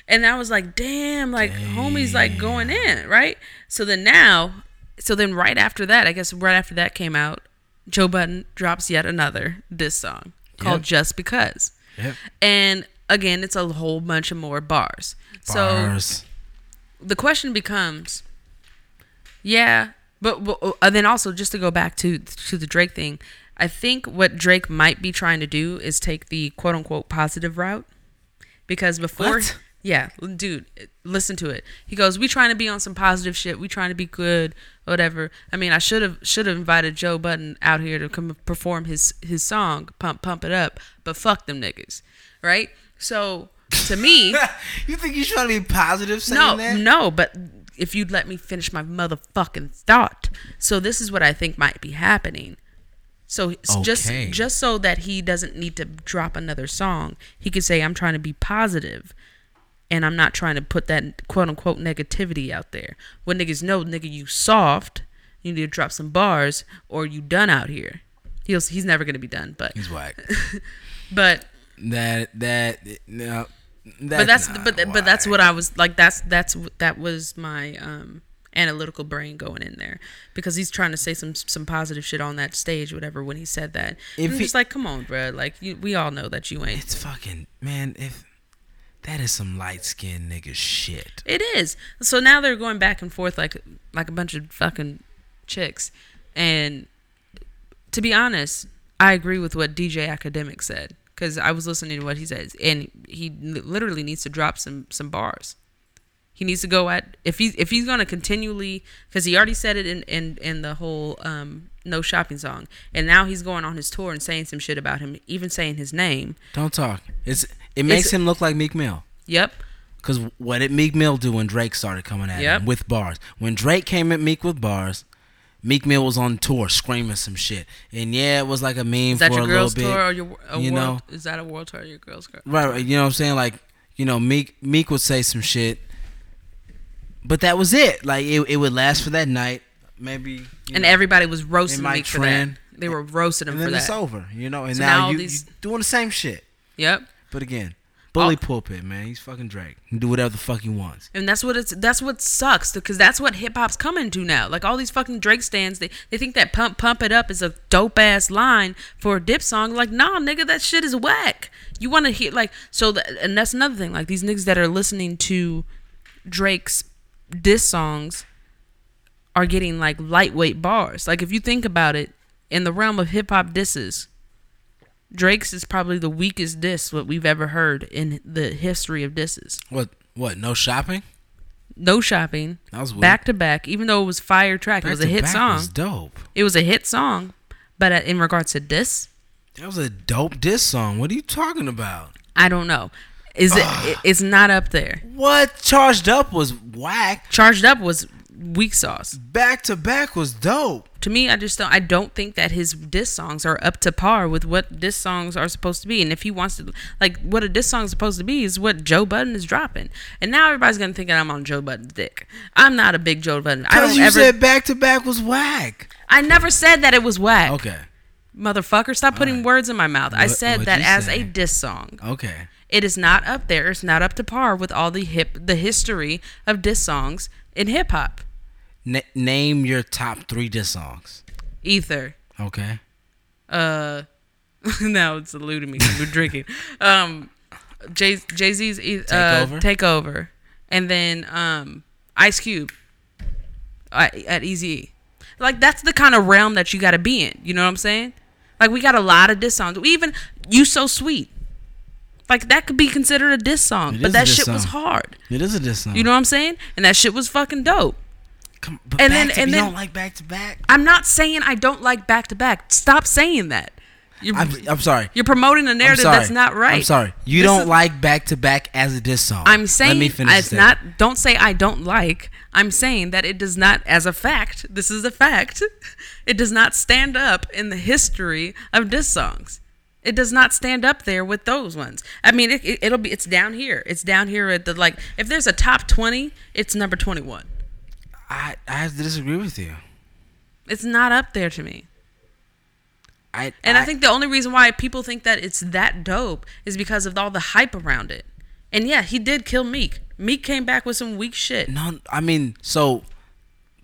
And I was like, "Damn, like homie's like going in, right?" So then now, so then right after that, I guess right after that came out, Joe Budden drops yet another this song called Yep. "Just Because." Yep. And again, it's a whole bunch of more bars. So Bars. the question becomes, yeah, but, but uh, then also just to go back to to the Drake thing, I think what Drake might be trying to do is take the quote unquote positive route, because before. What? Yeah, dude, listen to it. He goes, "We trying to be on some positive shit. We trying to be good, whatever." I mean, I should have should have invited Joe Budden out here to come perform his his song, "Pump Pump It Up," but fuck them niggas, right? So to me, you think you're trying to be positive saying no, that? no, but if you'd let me finish my motherfucking thought. So this is what I think might be happening. So it's just just so that he doesn't need to drop another song, he could say I'm trying to be positive and I'm not trying to put that quote unquote negativity out there. When niggas know, nigga, you soft, you need to drop some bars or you done out here. He'll, he's never gonna be done, but He's whack. but that that no. but that's but but that's what I was like. That's that's that was my um analytical brain going in there because he's trying to say some some positive shit on that stage, whatever. When he said that, If I'm he- just like, come on, bro. Like you, we all know that you ain't. It's fucking man. If that is some light skinned nigga shit. It is. So now they're going back and forth like like a bunch of fucking chicks. And to be honest, I agree with what DJ Akademiks said because I was listening to what he says, and he literally needs to drop some some bars. He needs to go at if he's if he's gonna continually because he already said it in in in the whole um no shopping song, and now he's going on his tour and saying some shit about him, even saying his name. Don't talk. It's it makes It's- him look like Meek Mill. Yep. Cause what did Meek Mill do when Drake started coming at Yep. him with bars? When Drake came at Meek with bars, Meek Mill was on tour screaming some shit, and yeah, it was like a meme Is that for your a girls little bit. tour or your a you world? know? Is that a world tour or your girls tour? Right, right, you know what I'm saying? Like, you know, Meek Meek would say some shit, but that was it. Like, it, it would last for that night, maybe. and know, everybody was roasting Meek for that. They were roasting him and for then it's that. over, you know. And So now, now you, these- you doing the same shit. Yep. But again, Bully pulpit, man. He's fucking Drake. He can do whatever the fuck he wants. And that's what it's that's what sucks because that's what hip hop's coming to now. Like all these fucking Drake stands, they, they think that pump pump it up is a dope ass line for a dip song. Like, nah, nigga, that shit is whack. You want to hear like so, and that's another thing. Like these niggas that are listening to Drake's diss songs are getting like lightweight bars. Like if you think about it, in the realm of hip hop disses, Drake's is probably the weakest diss what we've ever heard in the history of disses. What? What? No shopping? No shopping. That was weird. back to back. Even though it was fire track, it was a hit Back song. Was dope. It was a hit song, but uh, in regards to this, That was a dope diss song. What are you talking about? I don't know. Is it? it- It's not up there. What? Charged up was whack. Charged up was weak sauce. Back to back was dope. To me, I just don't. I don't think that his diss songs are up to par with what diss songs are supposed to be. And if he wants to, like, what a diss song is supposed to be is what Joe Budden is dropping. And now everybody's gonna think that I'm on Joe Budden's dick. I'm not a big Joe Budden. I Because don't you ever. said back to back was whack. I never said that it was whack. Okay. Motherfucker, stop putting Alright. words in my mouth. I said that as say? a diss song. Okay. It is not up there. It's not up to par with all the hip the history of diss songs in hip hop. N- name your top three diss songs. Ether. Okay. Uh now it's eluding me. we're drinking. Um Jay Jay Z's uh, Takeover? take over. And then um Ice Cube uh, at Eazy. Like that's the kind of realm that you gotta be in. You know what I'm saying? Like we got a lot of diss songs. We even You So Sweet. Like that could be considered a diss song. It but that shit was hard. It is a diss song. You know what I'm saying? And that shit was fucking dope. Come, and then- to, and you then- don't like back to back. I'm not saying I don't like back to back. Stop saying that. You're, I'm, I'm sorry. you're promoting a narrative that's not right. I'm sorry. You This don't is- like back to back as a diss song. I'm saying Let me finish it's not. Don't say I don't like. I'm saying that it does not, as a fact. This is a fact. It does not stand up in the history of diss songs. It does not stand up there with those ones. I mean, it, it, it'll be. It's down here. It's down here at the like. If there's a top twenty, it's number twenty one. I, I have to disagree with you. It's not up there to me. I And I, think the only reason why people think that it's that dope is because of all the hype around it. And yeah, he did kill Meek. Meek came back with some weak shit. no. I mean, so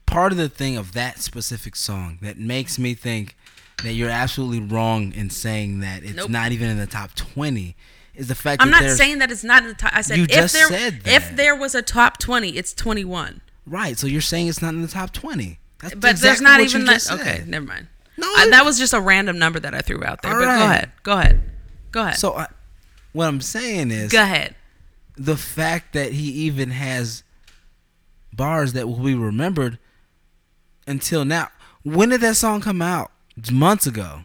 part of the thing of that specific song that makes me think that you're absolutely wrong in saying that it's Nope. not even in the top twenty is the fact I'm that not saying that it's not in the top. I said You if just there said if there was a top 20, it's 21. Right. So you're saying it's not in the top twenty. That's But exactly there's not what even that. Okay, never mind. No, I- that was just a random number that I threw out there. All but go ahead. Go ahead. Go ahead. So I, what I'm saying is go ahead. the fact that he even has bars that will be remembered until now. When did that song come out? It's months ago.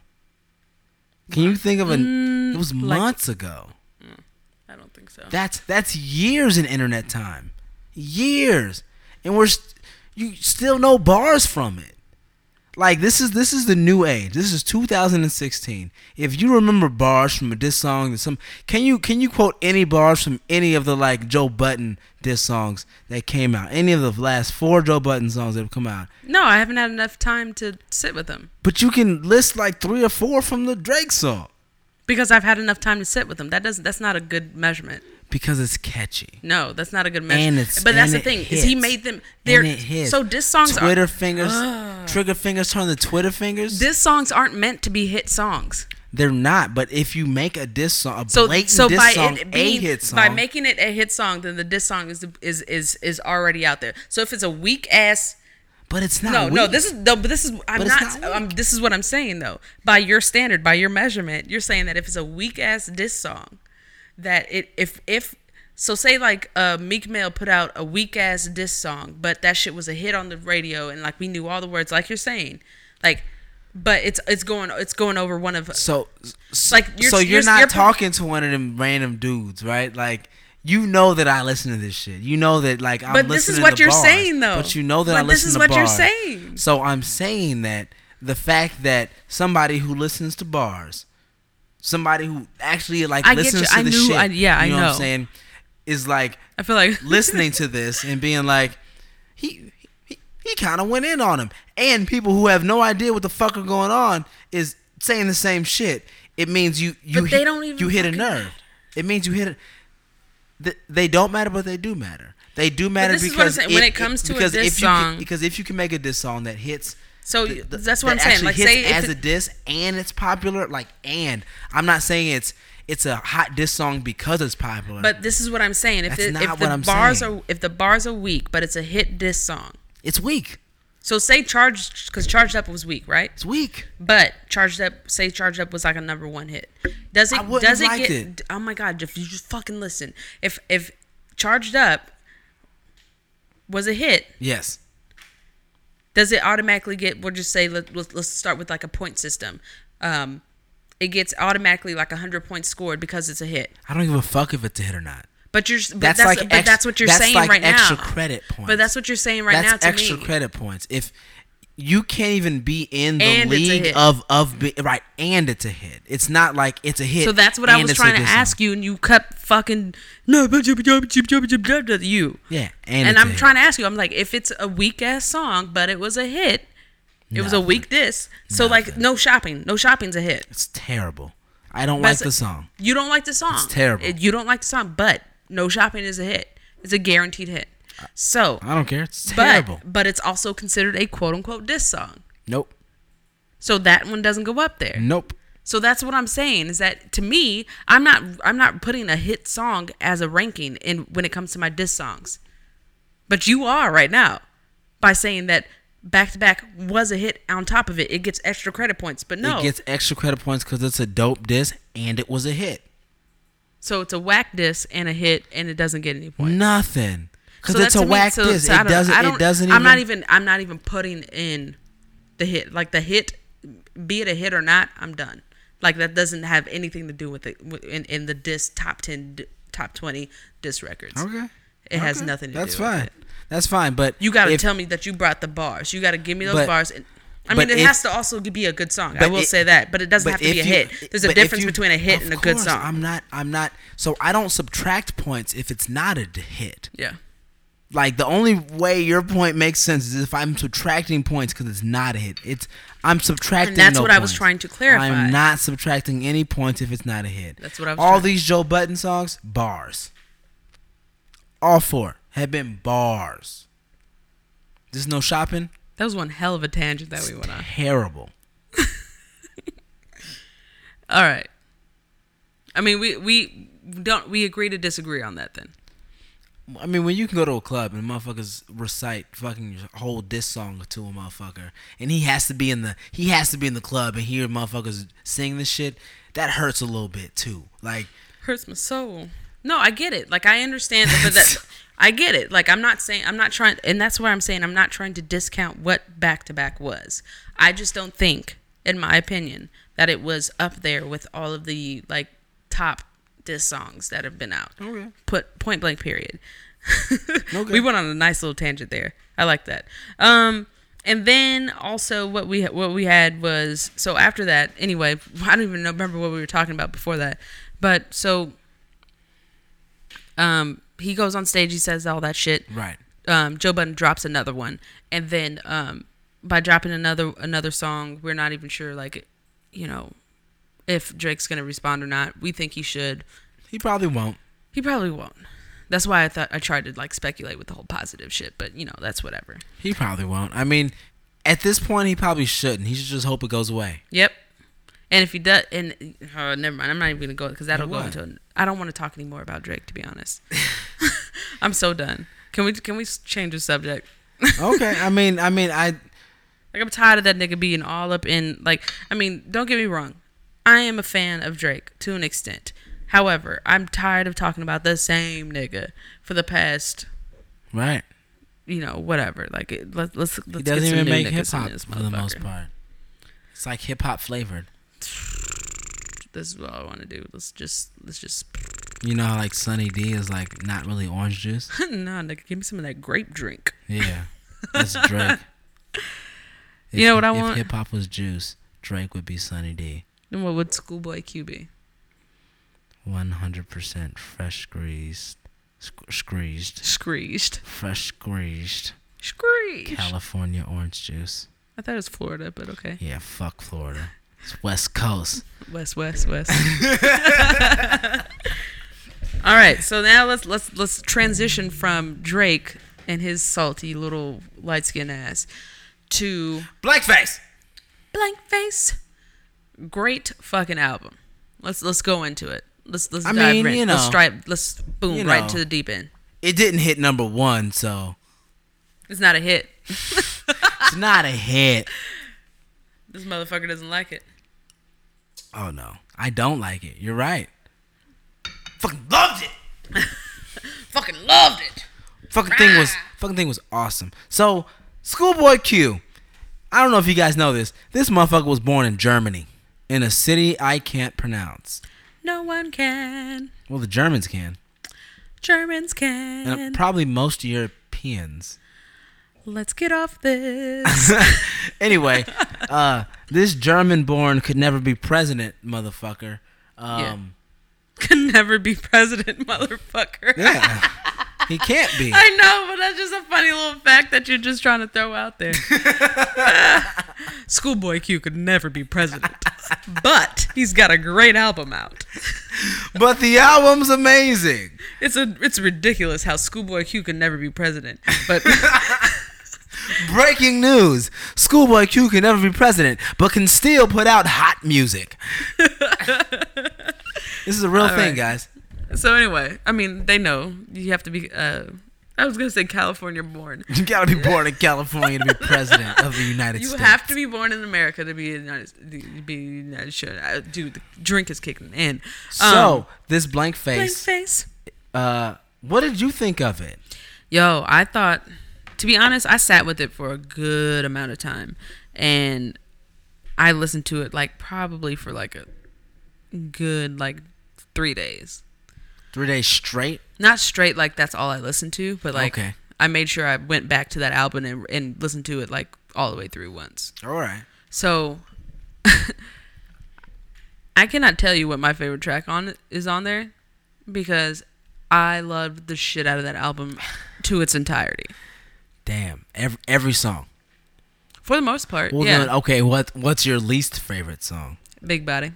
Can you think of an? it was Mm, like- months ago. I don't think so. That's that's years in internet time, years, and we're st- you still know bars from it. Like this is this is the new age. This is 2016. If you remember bars from a diss song, some can you can you quote any bars from any of the like Joe Budden diss songs that came out? Any of the last four Joe Budden songs that have come out? no, I haven't had enough time to sit with them But you can list like three or four from the Drake song because I've had enough time to sit with them. That doesn't. That's not a good measurement. Because it's catchy. No, that's not a good measure. And it's- but that's and the it thing is he made them. They're And it hits. so diss songs Twitter are fingers, ah. trigger fingers turn to Twitter fingers. diss songs aren't meant to be hit songs. They're not, but if you make a diss song, a So blatant so diss by song, being a hit song, by making it a hit song, then the diss song is is is is already out there. So if it's a weak ass but it's not. no, no, this is no, but this is I'm not. not I'm, this is what I'm saying though. By your standard, by your measurement, you're saying that if it's a weak ass diss song, that it if if so say like uh, Meek Mill put out a weak ass diss song, but that shit was a hit on the radio and like we knew all the words, like you're saying, like, but it's it's going it's going over one of so Like, you're- so you're, you're- not you're talking to one of them random dudes, right? Like you know that I listen to this shit. You know that like I'm But this is what you're bars, saying, though. But you know that I But this listen is to what you're bars. saying. So I'm saying that the fact that somebody who listens to bars, somebody who actually like I listens to I the knew- shit, I- yeah, I you know, what know. I'm saying, is like I feel like listening to this and being like, he he, he kind of went in on him. And people who have no idea what the fuck are going on is saying the same shit. It means you you But they hit- don't even you hit a nerve. It means you hit a th- they don't matter, but they do matter. They do matter this is what I'm because. When it comes to a because diss if you can- song- because if you can make a diss song that hits. So th- th- that's what I'm saying. Like say as it- a diss and it's popular, like and I'm not saying it's it's a hot diss song because it's popular. But this is what I'm saying. If That's it, not if what the I'm bars saying. are if the bars are weak, but it's a hit diss song. it's weak. So say charged because charged up was weak, right? It's weak. But charged up, say charged up was like a number one hit. Does it? Does it get? it. Oh my god! If you just fucking listen, if if charged up was a hit, Yes. Does it automatically get? We'll just say let, let's let's start with like a point system. Um, it gets automatically like a hundred points scored because it's a hit. I don't give a fuck if it's a hit or not. But you're, but That's that's, like but ex- that's what you're that's saying like right extra now. credit points. But that's what you're saying right That's now to extra me. credit points. If you can't even be in the And league of of be, right, and it's a hit. It's not like it's a hit. So that's what I was trying to ask you, and you kept fucking no, but you, you. Yeah, and, And I'm hit. trying to ask you, I'm like, if it's a weak ass song, but it was a hit, it was a weak diss. So like, no shopping, no shopping's a hit. It's terrible. I don't like the song. You don't like the song. It's terrible. You don't like the song, but no shopping is a hit. It's a guaranteed hit. So, I don't care. It's terrible. but but it's also considered a quote unquote diss song. nope. So that one doesn't go up there. Nope. So that's what I'm saying is that to me, I'm not I'm not putting a hit song as a ranking in when it comes to my diss songs. But you are right now by saying that back to back was a hit on top of it. It gets extra credit points. But no. It gets extra credit points because it's a dope diss and it was a hit. so it's a whack diss and a hit and it doesn't get any points. Nothing. Because So it's a whack so- diss. so it doesn't. I It doesn't. I'm not even I'm not even putting in the hit. Like the hit be it a hit or not, I'm done. Like that doesn't have anything to do with it in, in the disc top 10 top 20 disc records. Okay. It has nothing to That's do with That's fine. That's fine. But You got to tell me that you brought the bars. You got to give me those But- bars. And, I mean, it if- has to also be a good song. I will it- say that, but it doesn't but have to be a you- hit. There's a difference you- between a hit and a good song. I'm not. I'm not. So I don't subtract points if it's not a hit. yeah. Like the only way your point makes sense is if I'm subtracting points because it's not a hit. It's I'm subtracting. And that's no what I was trying to clarify. I'm not subtracting any points if it's not a hit. That's what I was All trying- these Joe Budden songs, bars. All four have been bars. There's no shopping. That was one hell of a tangent that we went on. Terrible. All right. I mean, we we don't we agree to disagree on that then. I mean, when you can go to a club and motherfuckers recite fucking your whole diss song to a motherfucker, and he has to be in the he has to be in the club and hear motherfuckers sing this shit, that hurts a little bit too. Like, hurts my soul. No, I get it. Like I understand, but that I get it. Like I'm not saying I'm not trying, and that's why I'm saying I'm not trying to discount what back to back was. I just don't think, in my opinion, that it was up there with all of the like top diss songs that have been out. Okay. Put point blank. Period. Okay. We went on a nice little tangent there. I like that. Um, and then also what we what we had was so after that. Anyway, I don't even remember what we were talking about before that. But so, um, he goes on stage. He says all that shit. right. Um, Joe Budden drops another one, and then um, by dropping another another song, we're not even sure like, you know, if Drake's gonna respond or not. We think he should. He probably won't. He probably won't. That's why I thought I tried to like speculate with the whole positive shit, but you know that's whatever. He probably won't. I mean, at this point, he probably shouldn't. He should just hope it goes away. Yep. And if he does, and uh, never mind, I'm not even gonna go because that'll go into. I don't want to talk anymore about Drake, to be honest. I'm so done. Can we can we change the subject? Okay. I mean, I mean, I Like I'm tired of that nigga being all up in like. I mean, don't get me wrong. I am a fan of Drake to an extent. However, I'm tired of talking about the same nigga for the past, right. you know, whatever. Like, it, let, let's let's He get doesn't some even make hip hop for the most part. It's like hip hop flavored. This is what I want to do. Let's just let's just You know how like Sunny D is like not really orange juice. nah, nigga, give me some of that grape drink. Yeah, that's Drake. If, You know what I if want? If hip hop was juice, Drake would be Sunny D. Then what would Schoolboy Q be? One hundred percent fresh squeezed, squeezed, Screeched. fresh squeezed squeezed. California orange juice. I thought it was Florida, but okay. Yeah, fuck Florida. It's West Coast. West, west, west. All right, so now let's let's let's transition from Drake and his salty little light skinned ass to Blackface. Blank Face. Great fucking album. Let's let's go into it. Let's let's I dive mean, right. you let's stripe. Let's boom You right know. to the deep end. It didn't hit number one, so It's not a hit. it's not a hit. This motherfucker doesn't like it. Oh no, I don't like it. You're right. Fucking loved it. Fucking loved it. Fucking thing was fucking thing was awesome. So, Schoolboy Q. I don't know if you guys know this. This motherfucker was born in Germany, in a city I can't pronounce. No one can. Well, the Germans can, Germans can. and probably most Europeans. Let's get off this. anyway, uh, this German-born could never be president, motherfucker. Yeah. Um, Could never be president, motherfucker. yeah, he can't be. I know, but that's just a funny little fact that you're just trying to throw out there. Schoolboy Q could never be president, but he's got a great album out. But the album's amazing. It's a it's ridiculous how Schoolboy Q could never be president, but Breaking news: Schoolboy Q can never be president, but can still put out hot music. this is a real All thing, right. guys. So anyway, I mean they know you have to be. Uh, I was gonna say California born. You gotta be born in California to be president of the United You States. You have to be born in America to be a United, to be United States. Dude, the drink is kicking in. So Um, this blank face. blank face. face. Uh, what did you think of it? Yo, I thought, to be honest, I sat with it for a good amount of time, and I listened to it like probably for like a good like three days. Three days straight. Not straight like that's all I listened to, but like Okay. I made sure I went back to that album and, and listened to it like all the way through once. All right. So I cannot tell you what my favorite track on is on there because I loved the shit out of that album to its entirety. Damn. Every every song. For the most part, Well, yeah. then, okay. What What's your least favorite song? Big body.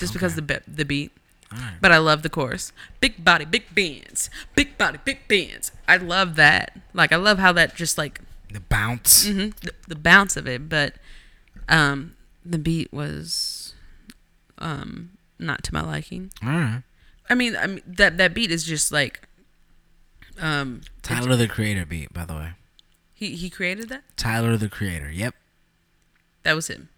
Just because the be- the beat. Right. But I love the chorus. Big body, big bands. Big body, big bands. I love that. Like I love how that just like The bounce. mhm, the, the bounce of it, but um the beat was um not to my liking. All right. I mean, I mean that that beat is just like um Tyler the Creator beat, by the way. he he created that? Tyler the Creator. Yep. That was him.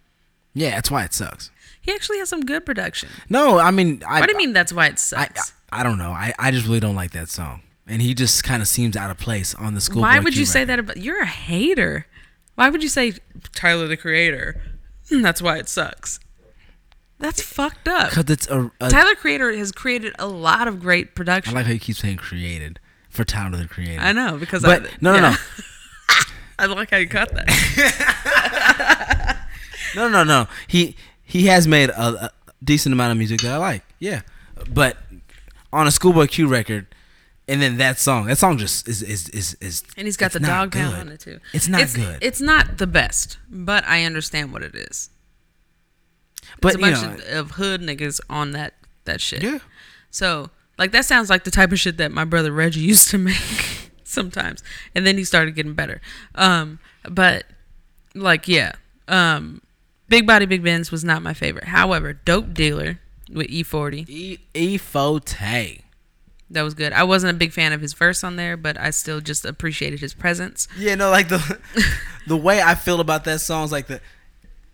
Yeah, that's why it sucks. He actually has some good production. No, I mean, I, What do you mean that's why it I, sucks? I, I don't know. I, I just really don't like that song, and he just kind of seems out of place on the school. Why would you say that about you're a hater? Why would you say Tyler the Creator? "Hmm, That's why it sucks. That's fucked up. Because it's a. a Tyler Creator has created a lot of great production. I like how you keep saying created for Tyler the Creator. I know because But I, no, no, yeah. no, I like how you cut that. no, no, no. He he has made a, a decent amount of music that I like. Yeah, but on a Schoolboy Q record, and then that song, that song just is is is, is And he's got the dog pound on it too. It's not it's, good. It's not the best, but I understand what it is. But It's a bunch know, of, of hood niggas on that that shit. yeah. So, like, that sounds like the type of shit that my brother Reggie used to make sometimes. And then he started getting better. Um, but, like, yeah. Um, Big Body Big Benz was not my favorite. However, Dope Dealer with E40, E E Forte. that was good. I wasn't a big fan of his verse on there, but I still just appreciated his presence. Yeah, no, like the the way I feel about that song is like the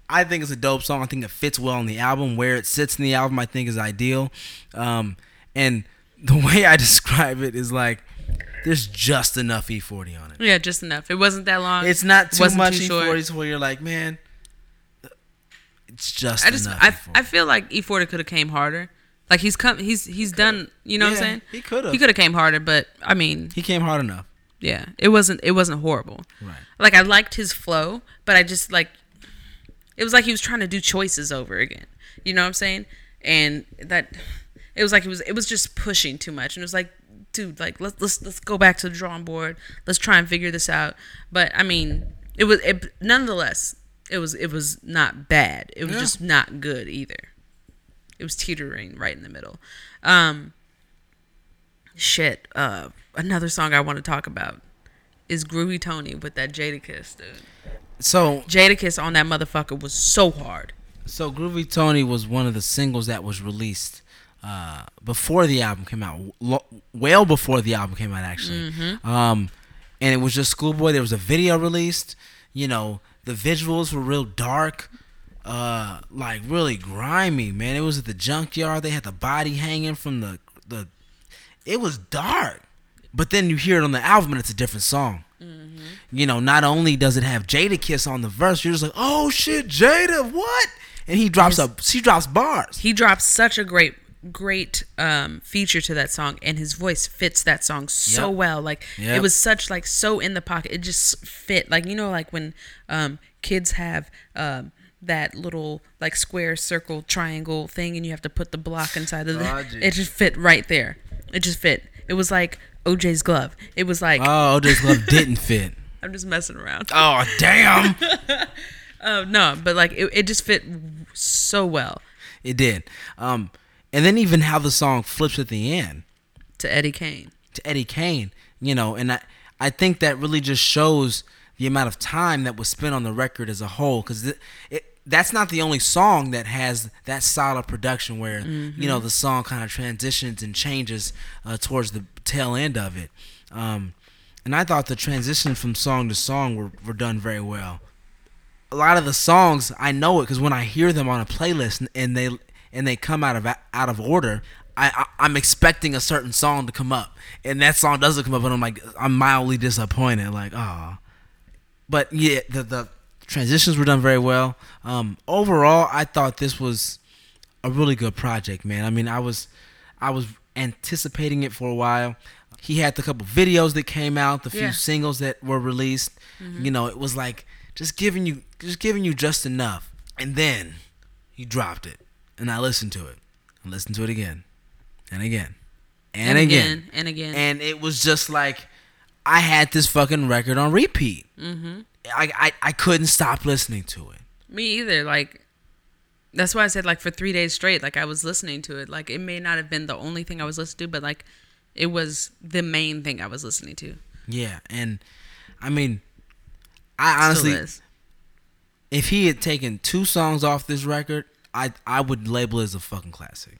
I think it's a dope song. I think it fits well on the album. Where it sits in the album, I think is ideal. Um, and the way I describe it is like there's just enough E40 on it. Yeah, just enough. It wasn't that long. It's not too much too short. E40s where you're like, man, it's just I just enough. I, E40. I feel like E40 could have came harder. Like he's come he's he's done, you know what I'm saying? he could've. He could have came harder, but I mean, he came hard enough. yeah, it wasn't it wasn't horrible. Right. Like I liked his flow, but I just like it was like he was trying to do choices over again. You know what I'm saying? And that it was like it was it was just pushing too much. And it was like, dude, like let's let's let's go back to the drawing board. Let's try and figure this out. But I mean, it was it nonetheless, it was it was not bad. It was Yeah. just not good either. It was teetering right in the middle. Um shit. Uh, another song I want to talk about is Groovy Tony with that Jadakiss, dude. So Jadakiss on that motherfucker was so hard. So Groovy Tony was one of the singles that was released uh, before the album came out, lo- well before the album came out actually. Um, and it was just Schoolboy. There was a video released. You know, the visuals were real dark, uh, like really grimy. Man, it was at the junkyard. They had the body hanging from the the. It was dark, but then you hear it on the album and it's a different song. You know, not only does it have Jadakiss on the verse, you're just like, oh shit, Jada, what? And he drops His- a she drops bars. He drops such a great great um feature to that song and his voice fits that song so Yep. well. Like Yep. it was such like so in the pocket. It just fit like you know like when um kids have um that little like square circle triangle thing and you have to put the block inside of it it just fit right there. It just fit. It was like OJ's glove. It was like Oh, OJ's glove didn't fit. I'm just messing around. Oh damn, oh no but like it, it just fit so well. It did. Um, and then even how the song flips at the end to Eddie Kane to Eddie Kane, you know, and I I think that really just shows the amount of time that was spent on the record as a whole, because that's not the only song that has that style of production where you know the song kind of transitions and changes uh, towards the tail end of it. Um, and I thought the transition from song to song were, were done very well. A lot of the songs I know it because when I hear them on a playlist and they and they come out of out of order, I, I I'm expecting a certain song to come up, and that song doesn't come up, and I'm like I'm mildly disappointed, like ah. But yeah, the the transitions were done very well. Um, overall, I thought this was a really good project, man. I mean, I was I was anticipating it for a while. He had the couple videos that came out, the few Yeah. singles that were released. You know, it was like just giving you just giving you just enough. And then he dropped it. And I listened to it. I listened to it again. And again. And, again. and again And it was just like I had this fucking record on repeat. Mm-hmm. I, I I couldn't stop listening to it. Me either. Like that's why I said like for three days straight, like I was listening to it. Like it may not have been the only thing I was listening to, but like it was the main thing I was listening to. Yeah, and I mean, I honestly, if he had taken two songs off this record, I I would label it as a fucking classic.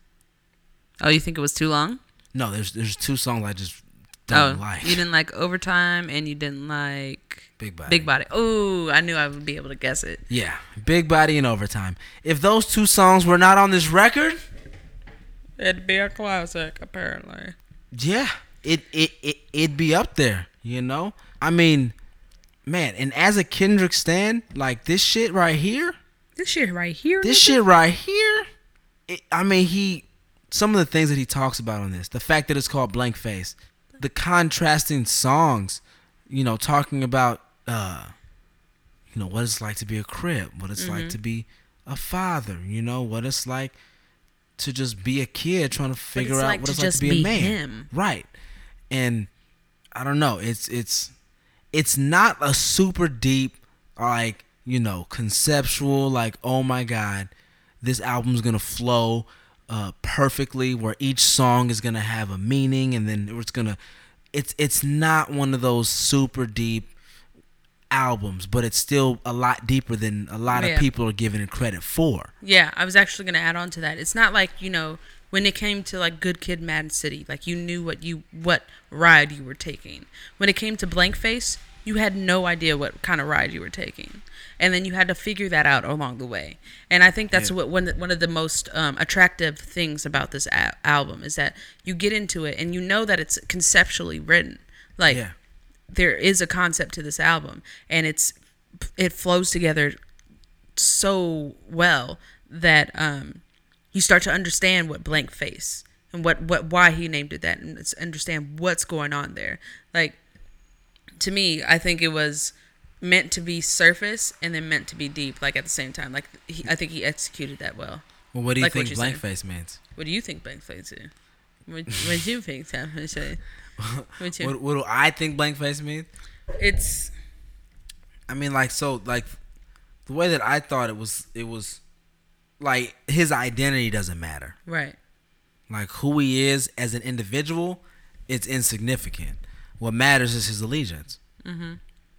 Oh, you think it was too long? No, there's there's two songs I just Oh, don't like. you didn't like overtime, and you didn't like Big Body. Big Body. Oh, I knew I would be able to guess it. Yeah, Big Body and Overtime. If those two songs were not on this record, It'd be a classic, apparently. yeah, it it it it'd be up there. You know, I mean, man, and as a Kendrick stan, like this shit right here, This shit right here. this nigga? shit right here it, i mean he some of the things that he talks about on this the fact that it's called blank face the contrasting songs you know talking about uh you know what it's like to be a Crip what it's like to be a father you know what it's like to just be a kid trying to figure out like what it's like to be, be a man him. right and i don't know it's it's it's not a super deep like you know conceptual like oh my god this album's gonna flow uh, perfectly where each song is gonna have a meaning and then it's gonna it's it's not one of those super deep albums but it's still a lot deeper than a lot Yeah. of people are giving it credit for Yeah, I was actually gonna add on to that. It's not like you know when it came to like Good Kid, Mad City, like you knew what you what ride you were taking. When it came to Blank Face, you had no idea what kind of ride you were taking, and then you had to figure that out along the way. And I think that's Yeah. what one one of the most um, attractive things about this a- album is that you get into it and you know that it's conceptually written. Like yeah there is a concept to this album and it's it flows together so well that um you start to understand what blank face and what what why he named it that and understand what's going on there like to me i think it was meant to be surface and then meant to be deep like at the same time like he, i think he executed that well well what do you Like think you're blank saying. face means what do you think blank face is what, what do you think Sam? What what what, what do i think blank face means it's I mean, like, so, like, the way that I thought it was, it was like his identity doesn't matter. right Like, who he is as an individual it's insignificant. What matters is his allegiance. Mm-hmm.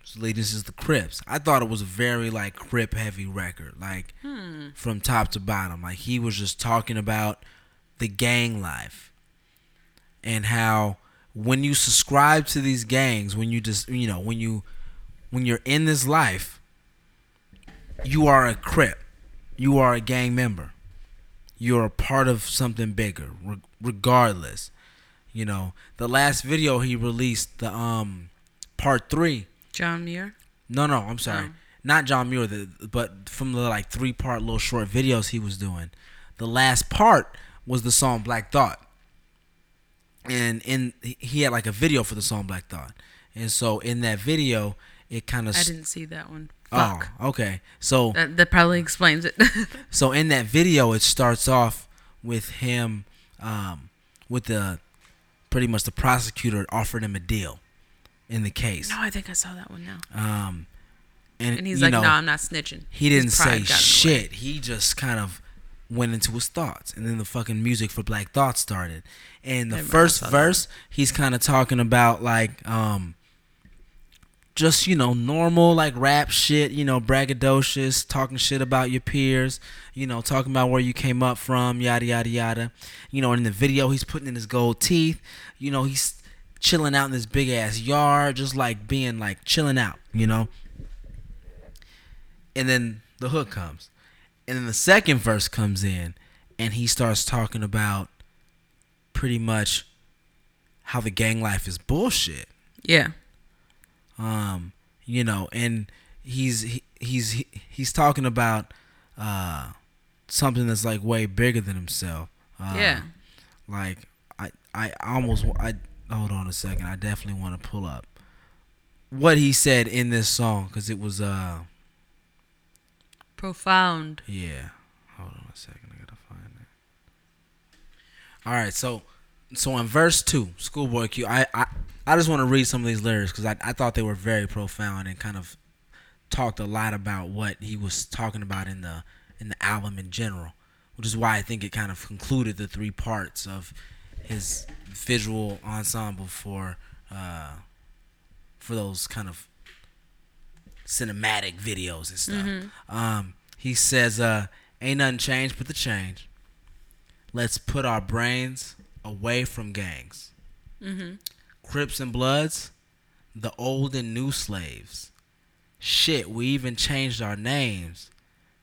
His allegiance is the Crips. I thought it was a very like Crip heavy record, like Hmm. from top to bottom. Like he was just talking about the gang life and how when you subscribe to these gangs, when you just you know when you when you're in this life, you are a Crip, you are a gang member, you're a part of something bigger, re- regardless. You know, the last video he released, the um part three. John Muir. No, no, I'm sorry, Oh. not John Muir, the, but from the like three part little short videos he was doing. The last part was the song Black Thought, and in he had like a video for the song Black Thought, and so in that video it kind of I didn't see that one. oh okay so That that probably explains it. so in that video, it starts off with him, um, with the pretty much the prosecutor offered him a deal in the case. no, I think I saw that one now. Um, and, And he's like, know, "No, I'm not snitching." he didn't say got in the way. shit. He just kind of went into his thoughts, and then the fucking music for Black Thought started. And the first saw that. verse, he's kind of talking about like, um, just you know, normal like rap shit. You know, braggadocious, talking shit about your peers. You know, talking about where you came up from, yada yada yada. You know, in the video, he's putting in his gold teeth. You know, he's chilling out in this big ass yard, just like being like chilling out. You know and then the hook comes and then the second verse comes in and he starts talking about pretty much how the gang life is bullshit Yeah. um you know and he's he, he's he, he's talking about uh something that's like way bigger than himself uh, Yeah. like i i almost i hold on a second i definitely want to pull up what he said in this song because it was uh Profound. Yeah. Hold on a second. I gotta find it. All right. So, so in verse two, Schoolboy Q. I I, I just want to read some of these lyrics because I I thought they were very profound and kind of talked a lot about what he was talking about in the in the album in general, which is why I think it kind of concluded the three parts of his visual ensemble for uh for those kind of cinematic videos and stuff. Um, he says, uh, "Ain't nothing changed but the change. Let's put our brains away from gangs, Crips and Bloods, the old and new slaves. Shit, we even changed our names.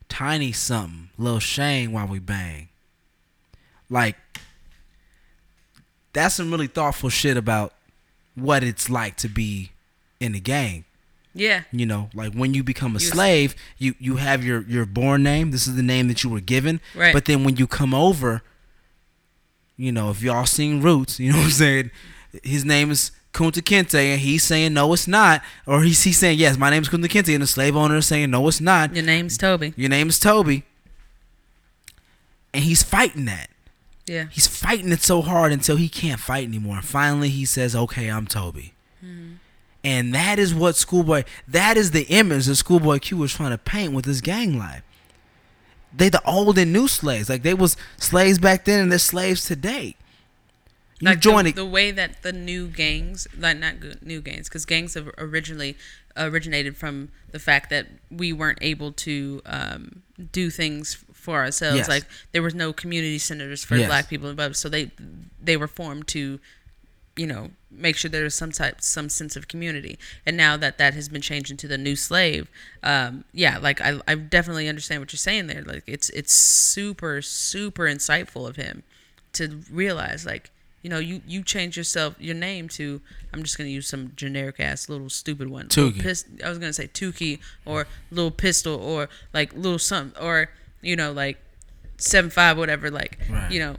Tiny something, Lil Shane while we bang. Like, that's some really thoughtful shit about what it's like to be in a gang." Yeah. You know, like when you become a You- slave, you you have your your born name. This is the name that you were given. Right. But then when you come over, you know, if y'all seen Roots, you know what I'm saying. His name is Kunta Kinte, and he's saying no, it's not, or he's he's saying yes, my name is Kunta Kinte, and the slave owner is saying no, it's not. Your name's Toby. Your name is Toby, and he's fighting that. Yeah. He's fighting it so hard until he can't fight anymore. Finally, he says, "Okay, I'm Toby." And that is what Schoolboy. That is the image that Schoolboy Q was trying to paint with his gang life. They the old and new slaves. Like they was slaves back then, and they're slaves today. You like join the, the way that the new gangs, like not new gangs, because gangs have originally originated from the fact that we weren't able to um, do things for ourselves. Yes. Like there was no community centers for Yes. black people above, so they they were formed to, you know, make sure there was some type, some sense of community. And now that that has been changed into the new slave, um, yeah, like I I definitely understand what you're saying there. Like it's it's super super insightful of him to realize like you know you you change yourself your name to i'm just going to use some generic ass little stupid one Little Tookie. Pis- i was going to say Tookie or little pistol or like little something or you know like seven five whatever like Right. you know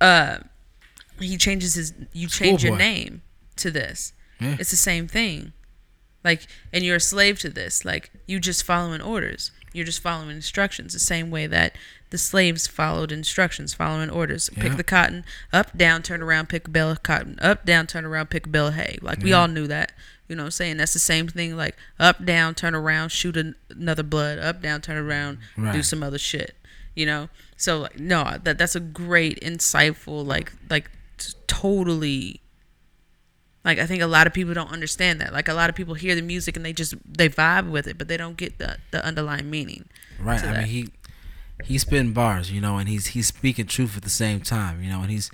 uh he changes his you change your name to this. Yeah. it's the same thing. Like and you're a slave to this. Like you just following orders. You're just following instructions the same way that the slaves followed instructions following orders. Yeah. pick the cotton up down turn around pick a bale of cotton up down turn around pick a bale of hay. Like we all knew that you know what i'm saying that's the same thing like up down turn around shoot an- another blood up down turn around do some other shit you know so like no that that's a great insightful like like t- totally Like I think a lot of people don't understand that. Like a lot of people hear the music and they just they vibe with it, but they don't get the the underlying meaning. Right. I that. mean, he he's spitting bars, you know, and he's he's speaking truth at the same time, you know, and he's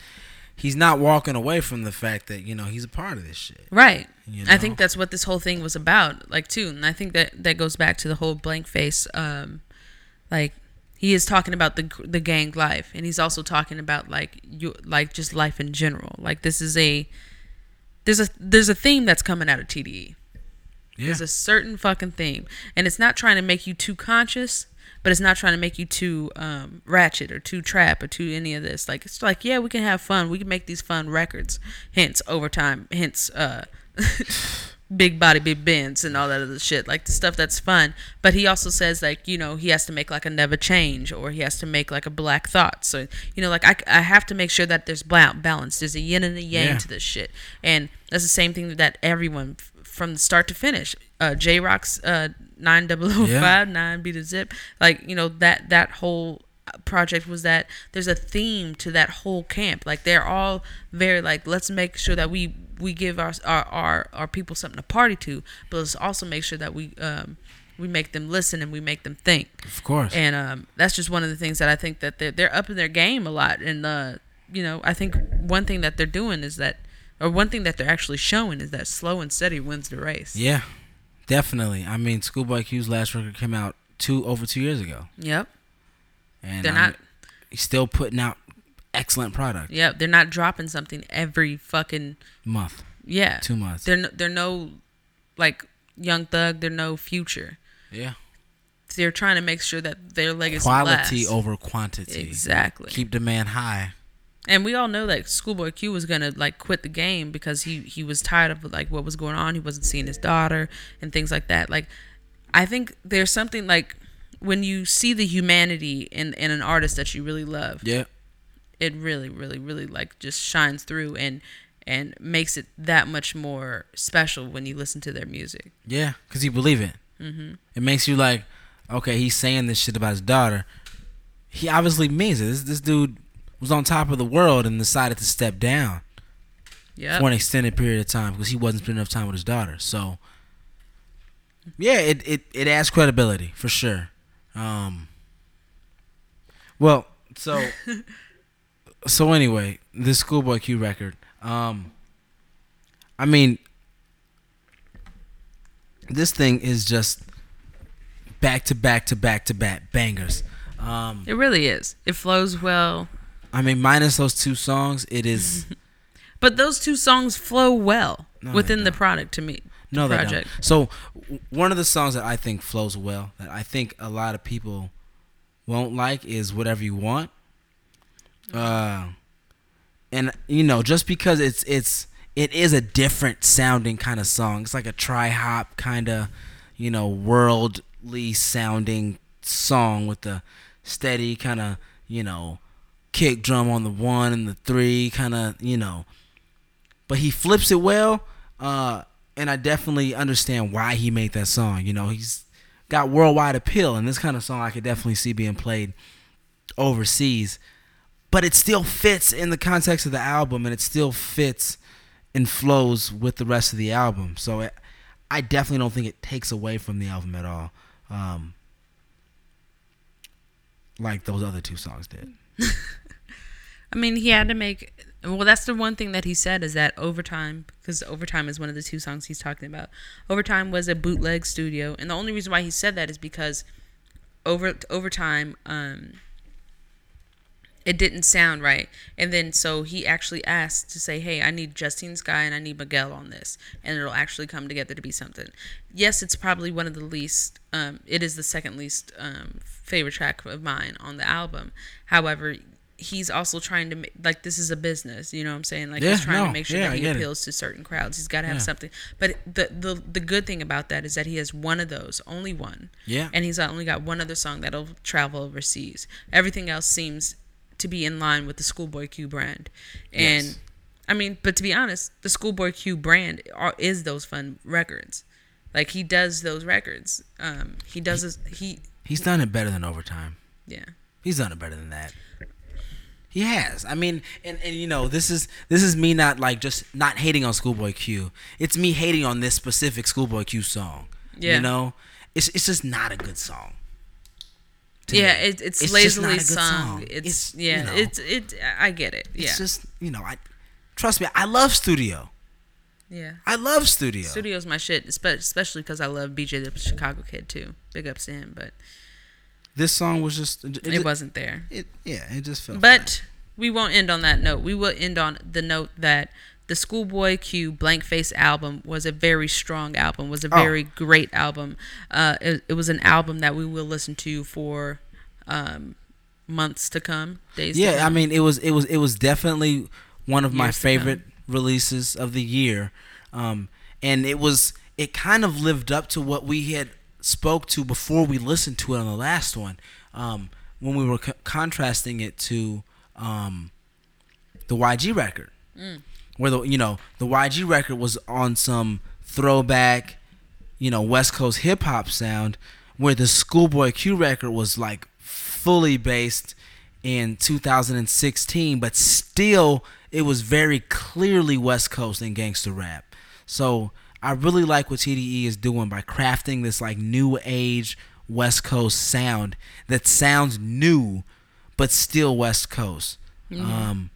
he's not walking away from the fact that you know he's a part of this shit. Right. You I think that's what this whole thing was about, like too, and I think that that goes back to the whole blank face. Um, like he is talking about the the gang life, and he's also talking about like you like just life in general. Like this is a there's a there's a theme that's coming out of TDE. Yeah. There's a certain fucking theme, and it's not trying to make you too conscious, but it's not trying to make you too um, ratchet or too trap or too any of this. Like it's like yeah, we can have fun. We can make these fun records. Hence overtime. Hence uh, big body, big bends, and all that other shit. Like the stuff that's fun. But he also says like you know he has to make like a never change, or he has to make like a black thought. So you know like I, I have to make sure that there's balance. There's a yin and a yang Yeah. to this shit, and that's the same thing that everyone from the start to finish. Uh, Jay Rock's uh, nine double oh five nine beat a zip. Like you know that that whole project was that there's a theme to that whole camp. Like they're all very like let's make sure that we we give our our our, our people something to party to, but let's also make sure that we um we make them listen and we make them think. Of course. And um, that's just one of the things that I think that they're they're up in their game a lot. And uh, you know, I think one thing that they're doing is that, or one thing that they're actually showing is that slow and steady wins the race. yeah. Definitely. I mean, Schoolboy Q's last record came out two over two years ago, Yep. And They're I'm- not. he's still putting out excellent product. Yep. They're not dropping something every fucking Month, yeah. two months. They're no, they're no like Young Thug. They're no Future. yeah. They're trying to make sure that their legacy Quality lasts. over quantity. Exactly. Keep demand high. And we all know that Schoolboy Q was gonna like quit the game because he he was tired of like what was going on. He wasn't seeing his daughter and things like that. Like, I think there's something like when you see the humanity in in an artist that you really love, Yeah. it really, really, really like just shines through and and makes it that much more special when you listen to their music. Yeah, because you believe it. Mm-hmm. It makes you like, okay, he's saying this shit about his daughter. He obviously means it. This, this dude was on top of the world and decided to step down Yeah. for an extended period of time because he wasn't spending enough time with his daughter. So, yeah, it, it, it adds credibility for sure. Um, well, so so anyway, this Schoolboy Q record. Um, I mean, this thing is just back to back to back to back bangers. Um, It really is. It flows well. I mean, minus those two songs, it is But those two songs flow well No, within the product to me. No, they project. don't. So, one of the songs that I think flows well, that I think a lot of people won't like, is "Whatever You Want." Uh, and you know, just because it's it's it is a different sounding kind of song. It's like a trip hop kind of, you know, worldly sounding song with the steady kind of, you know, kick drum on the one and the three kind of, you know. But he flips it well, uh, and I definitely understand why he made that song. You know, he's got worldwide appeal, and this kind of song I could definitely see being played overseas. But it still fits in the context of the album, and it still fits and flows with the rest of the album. So it, I definitely don't think it takes away from the album at all, um, like those other two songs did. I mean, he had to make. Well, that's the one thing that he said is that overtime, because overtime is one of the two songs he's talking about. Overtime was a bootleg studio, and the only reason why he said that is because over overtime, um, it didn't sound right, and then so he actually asked to say, "Hey, I need Justine Skye and I need Miguel on this, and it'll actually come together to be something." Yes, it's probably one of the least. Um, it is the second least um, favorite track of mine on the album. However, he's also trying to make like this is a business. You know what I'm saying? Like Yeah, he's trying no, to make sure yeah, that he get it. appeals to certain crowds. He's got to have Yeah. something. But the the the good thing about that is that he has one of those, only one. Yeah. And he's only got one other song that'll travel overseas. Everything else seems to be in line with the Schoolboy Q brand. And Yes. I mean, but to be honest, the Schoolboy Q brand are, is those fun records. Like he does those records. Um, he does this, he He's done it better than overtime. yeah. He's done it better than that. He has. I mean, and, and you know, this is this is me not like just not hating on Schoolboy Q. It's me hating on this specific Schoolboy Q song. Yeah. You know, it's it's just not a good song. Yeah, it, it's, just lazily not a good sung. It's, yeah, you know, it's it. I get it. Yeah, it's just you know, I trust me. I love Studio. yeah. I love Studio. Studio's my shit, espe- especially because I love BJ the Chicago Kid too. Big ups to him, but This song was just it, it, wasn't there. It, yeah, it just felt. But we won't end on that note. We will end on the note that the Schoolboy Q Blank Face album was a very strong album, was a Oh. very great album. Uh, it, it was an album that we will listen to for um, months to come, days. to yeah, I mean, it was it was it was definitely one of my Years to favorite releases of the year, um, and it was it kind of lived up to what we had spoke to before we listened to it on the last one, um, when we were co- contrasting it to um, the YG record, where the you know the YG record was on some throwback, you know West Coast hip hop sound, where the Schoolboy Q record was like fully based in 2016, but still it was very clearly West Coast and gangster rap. So I really like what TDE is doing by crafting this like new age West Coast sound that sounds new, but still West Coast. Um,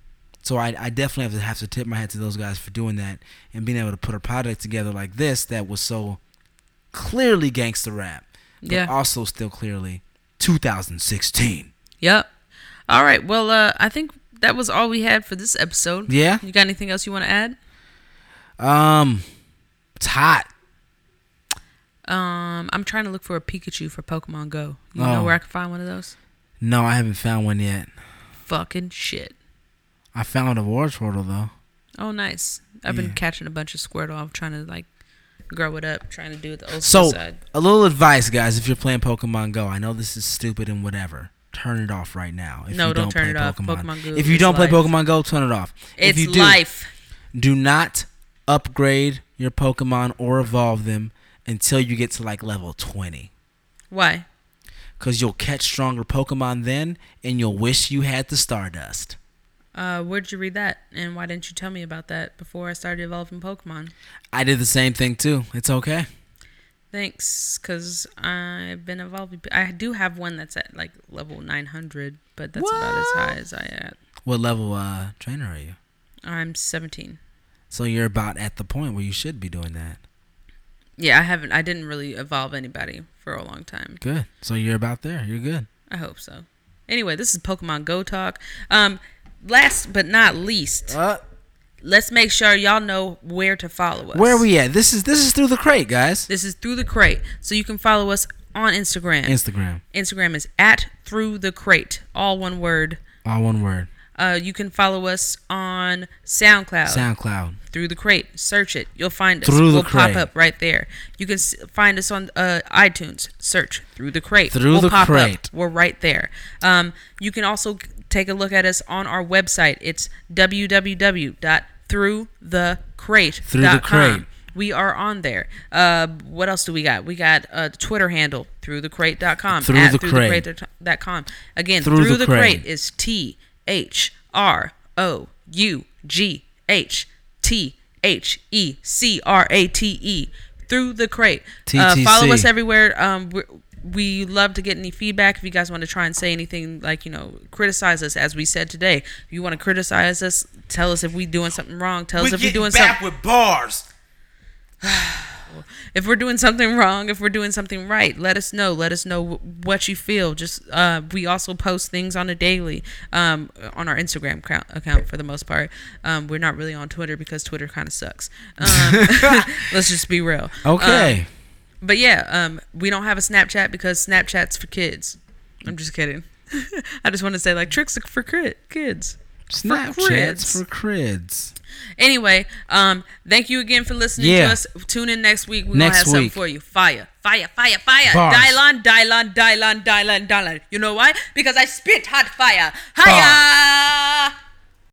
so I, I definitely have to have to tip my hat to those guys for doing that and being able to put a product together like this that was so clearly gangster rap, but Yeah. also still clearly 2016. Yep. All right. Well, uh, I think that was all we had for this episode. Yeah. You got anything else you want to add? Um, it's hot. Um, I'm trying to look for a Pikachu for Pokemon Go. You Oh. know where I can find one of those? No, I haven't found one yet. Fucking shit. I found a Wartortle though. Oh, nice. I've been catching a bunch of Squirtle. I'm trying to like grow it up, trying to do it the old So, side. a little advice, guys, if you're playing Pokemon Go. I know this is stupid and whatever. Turn it off right now. If No, you don't turn play it off. Pokemon Go If you don't play. Pokemon Go, turn it off. It's if you do, life. do not upgrade your Pokemon or evolve them until you get to like level 20. Why? Because you'll catch stronger Pokemon then, and you'll wish you had the Stardust. Uh, where'd you read that? And why didn't you tell me about that before I started evolving Pokemon? I did the same thing too. It's okay. Thanks, because I've been evolving. I do have one that's at like level 900, but that's about as high as I at. What level uh, trainer are you? I'm 17. So you're about at the point where you should be doing that. Yeah, I haven't. I didn't really evolve anybody for a long time. Good. So you're about there. You're good. I hope so. Anyway, this is Pokemon Go talk. Um, last but not least, Uh, let's make sure y'all know where to follow us. where are we at? This is this is through the crate, guys. This is through the crate, so you can follow us on Instagram. Instagram, Instagram is at through the crate, all one word. all one word. Uh, you can follow us on SoundCloud. SoundCloud. through the crate. Search it. You'll find us. Through the we'll pop Crate. up right there. You can s- find us on uh, iTunes. Search through the crate. Through we'll the pop Crate. Up. We're right there. Um, you can also take a look at us on our website. It's www.throughthecrate.com. Through the Crate. We are on there. Uh, what else do we got? We got a Twitter handle, throughthecrate.com. Through at the Crate. throughthecrate.com. Again, Through through, the the, Crate. crate is T H R O U G H T H E C R A T E. Through the crate. Uh, follow us everywhere. Um, we we love to get any feedback. If you guys want to try and say anything, like you know, criticize us, as we said today. If you want to criticize us, tell us if we're doing something wrong. Tell us if we're doing something. with bars. If we're doing something wrong, if we're doing something right, let us know. Let us know wh- what you feel. Just uh, we also post things on a daily um, on our Instagram account, account for the most part. Um, we're not really on Twitter because Twitter kind of sucks. Um, let's just be real. Okay. Um, but yeah, um, we don't have a Snapchat because Snapchat's for kids. I'm just kidding. I just want to say like tricks for kids. Snapchats for crids. Anyway, um, thank you again for listening Yeah. to us. Tune in next week. We're Next gonna have something for you. Fire, fire, fire, fire. Bars. Dylon, Dylon, Dylon, Dylon, Dylon. You know why? Because I spit hot fire. Hiya!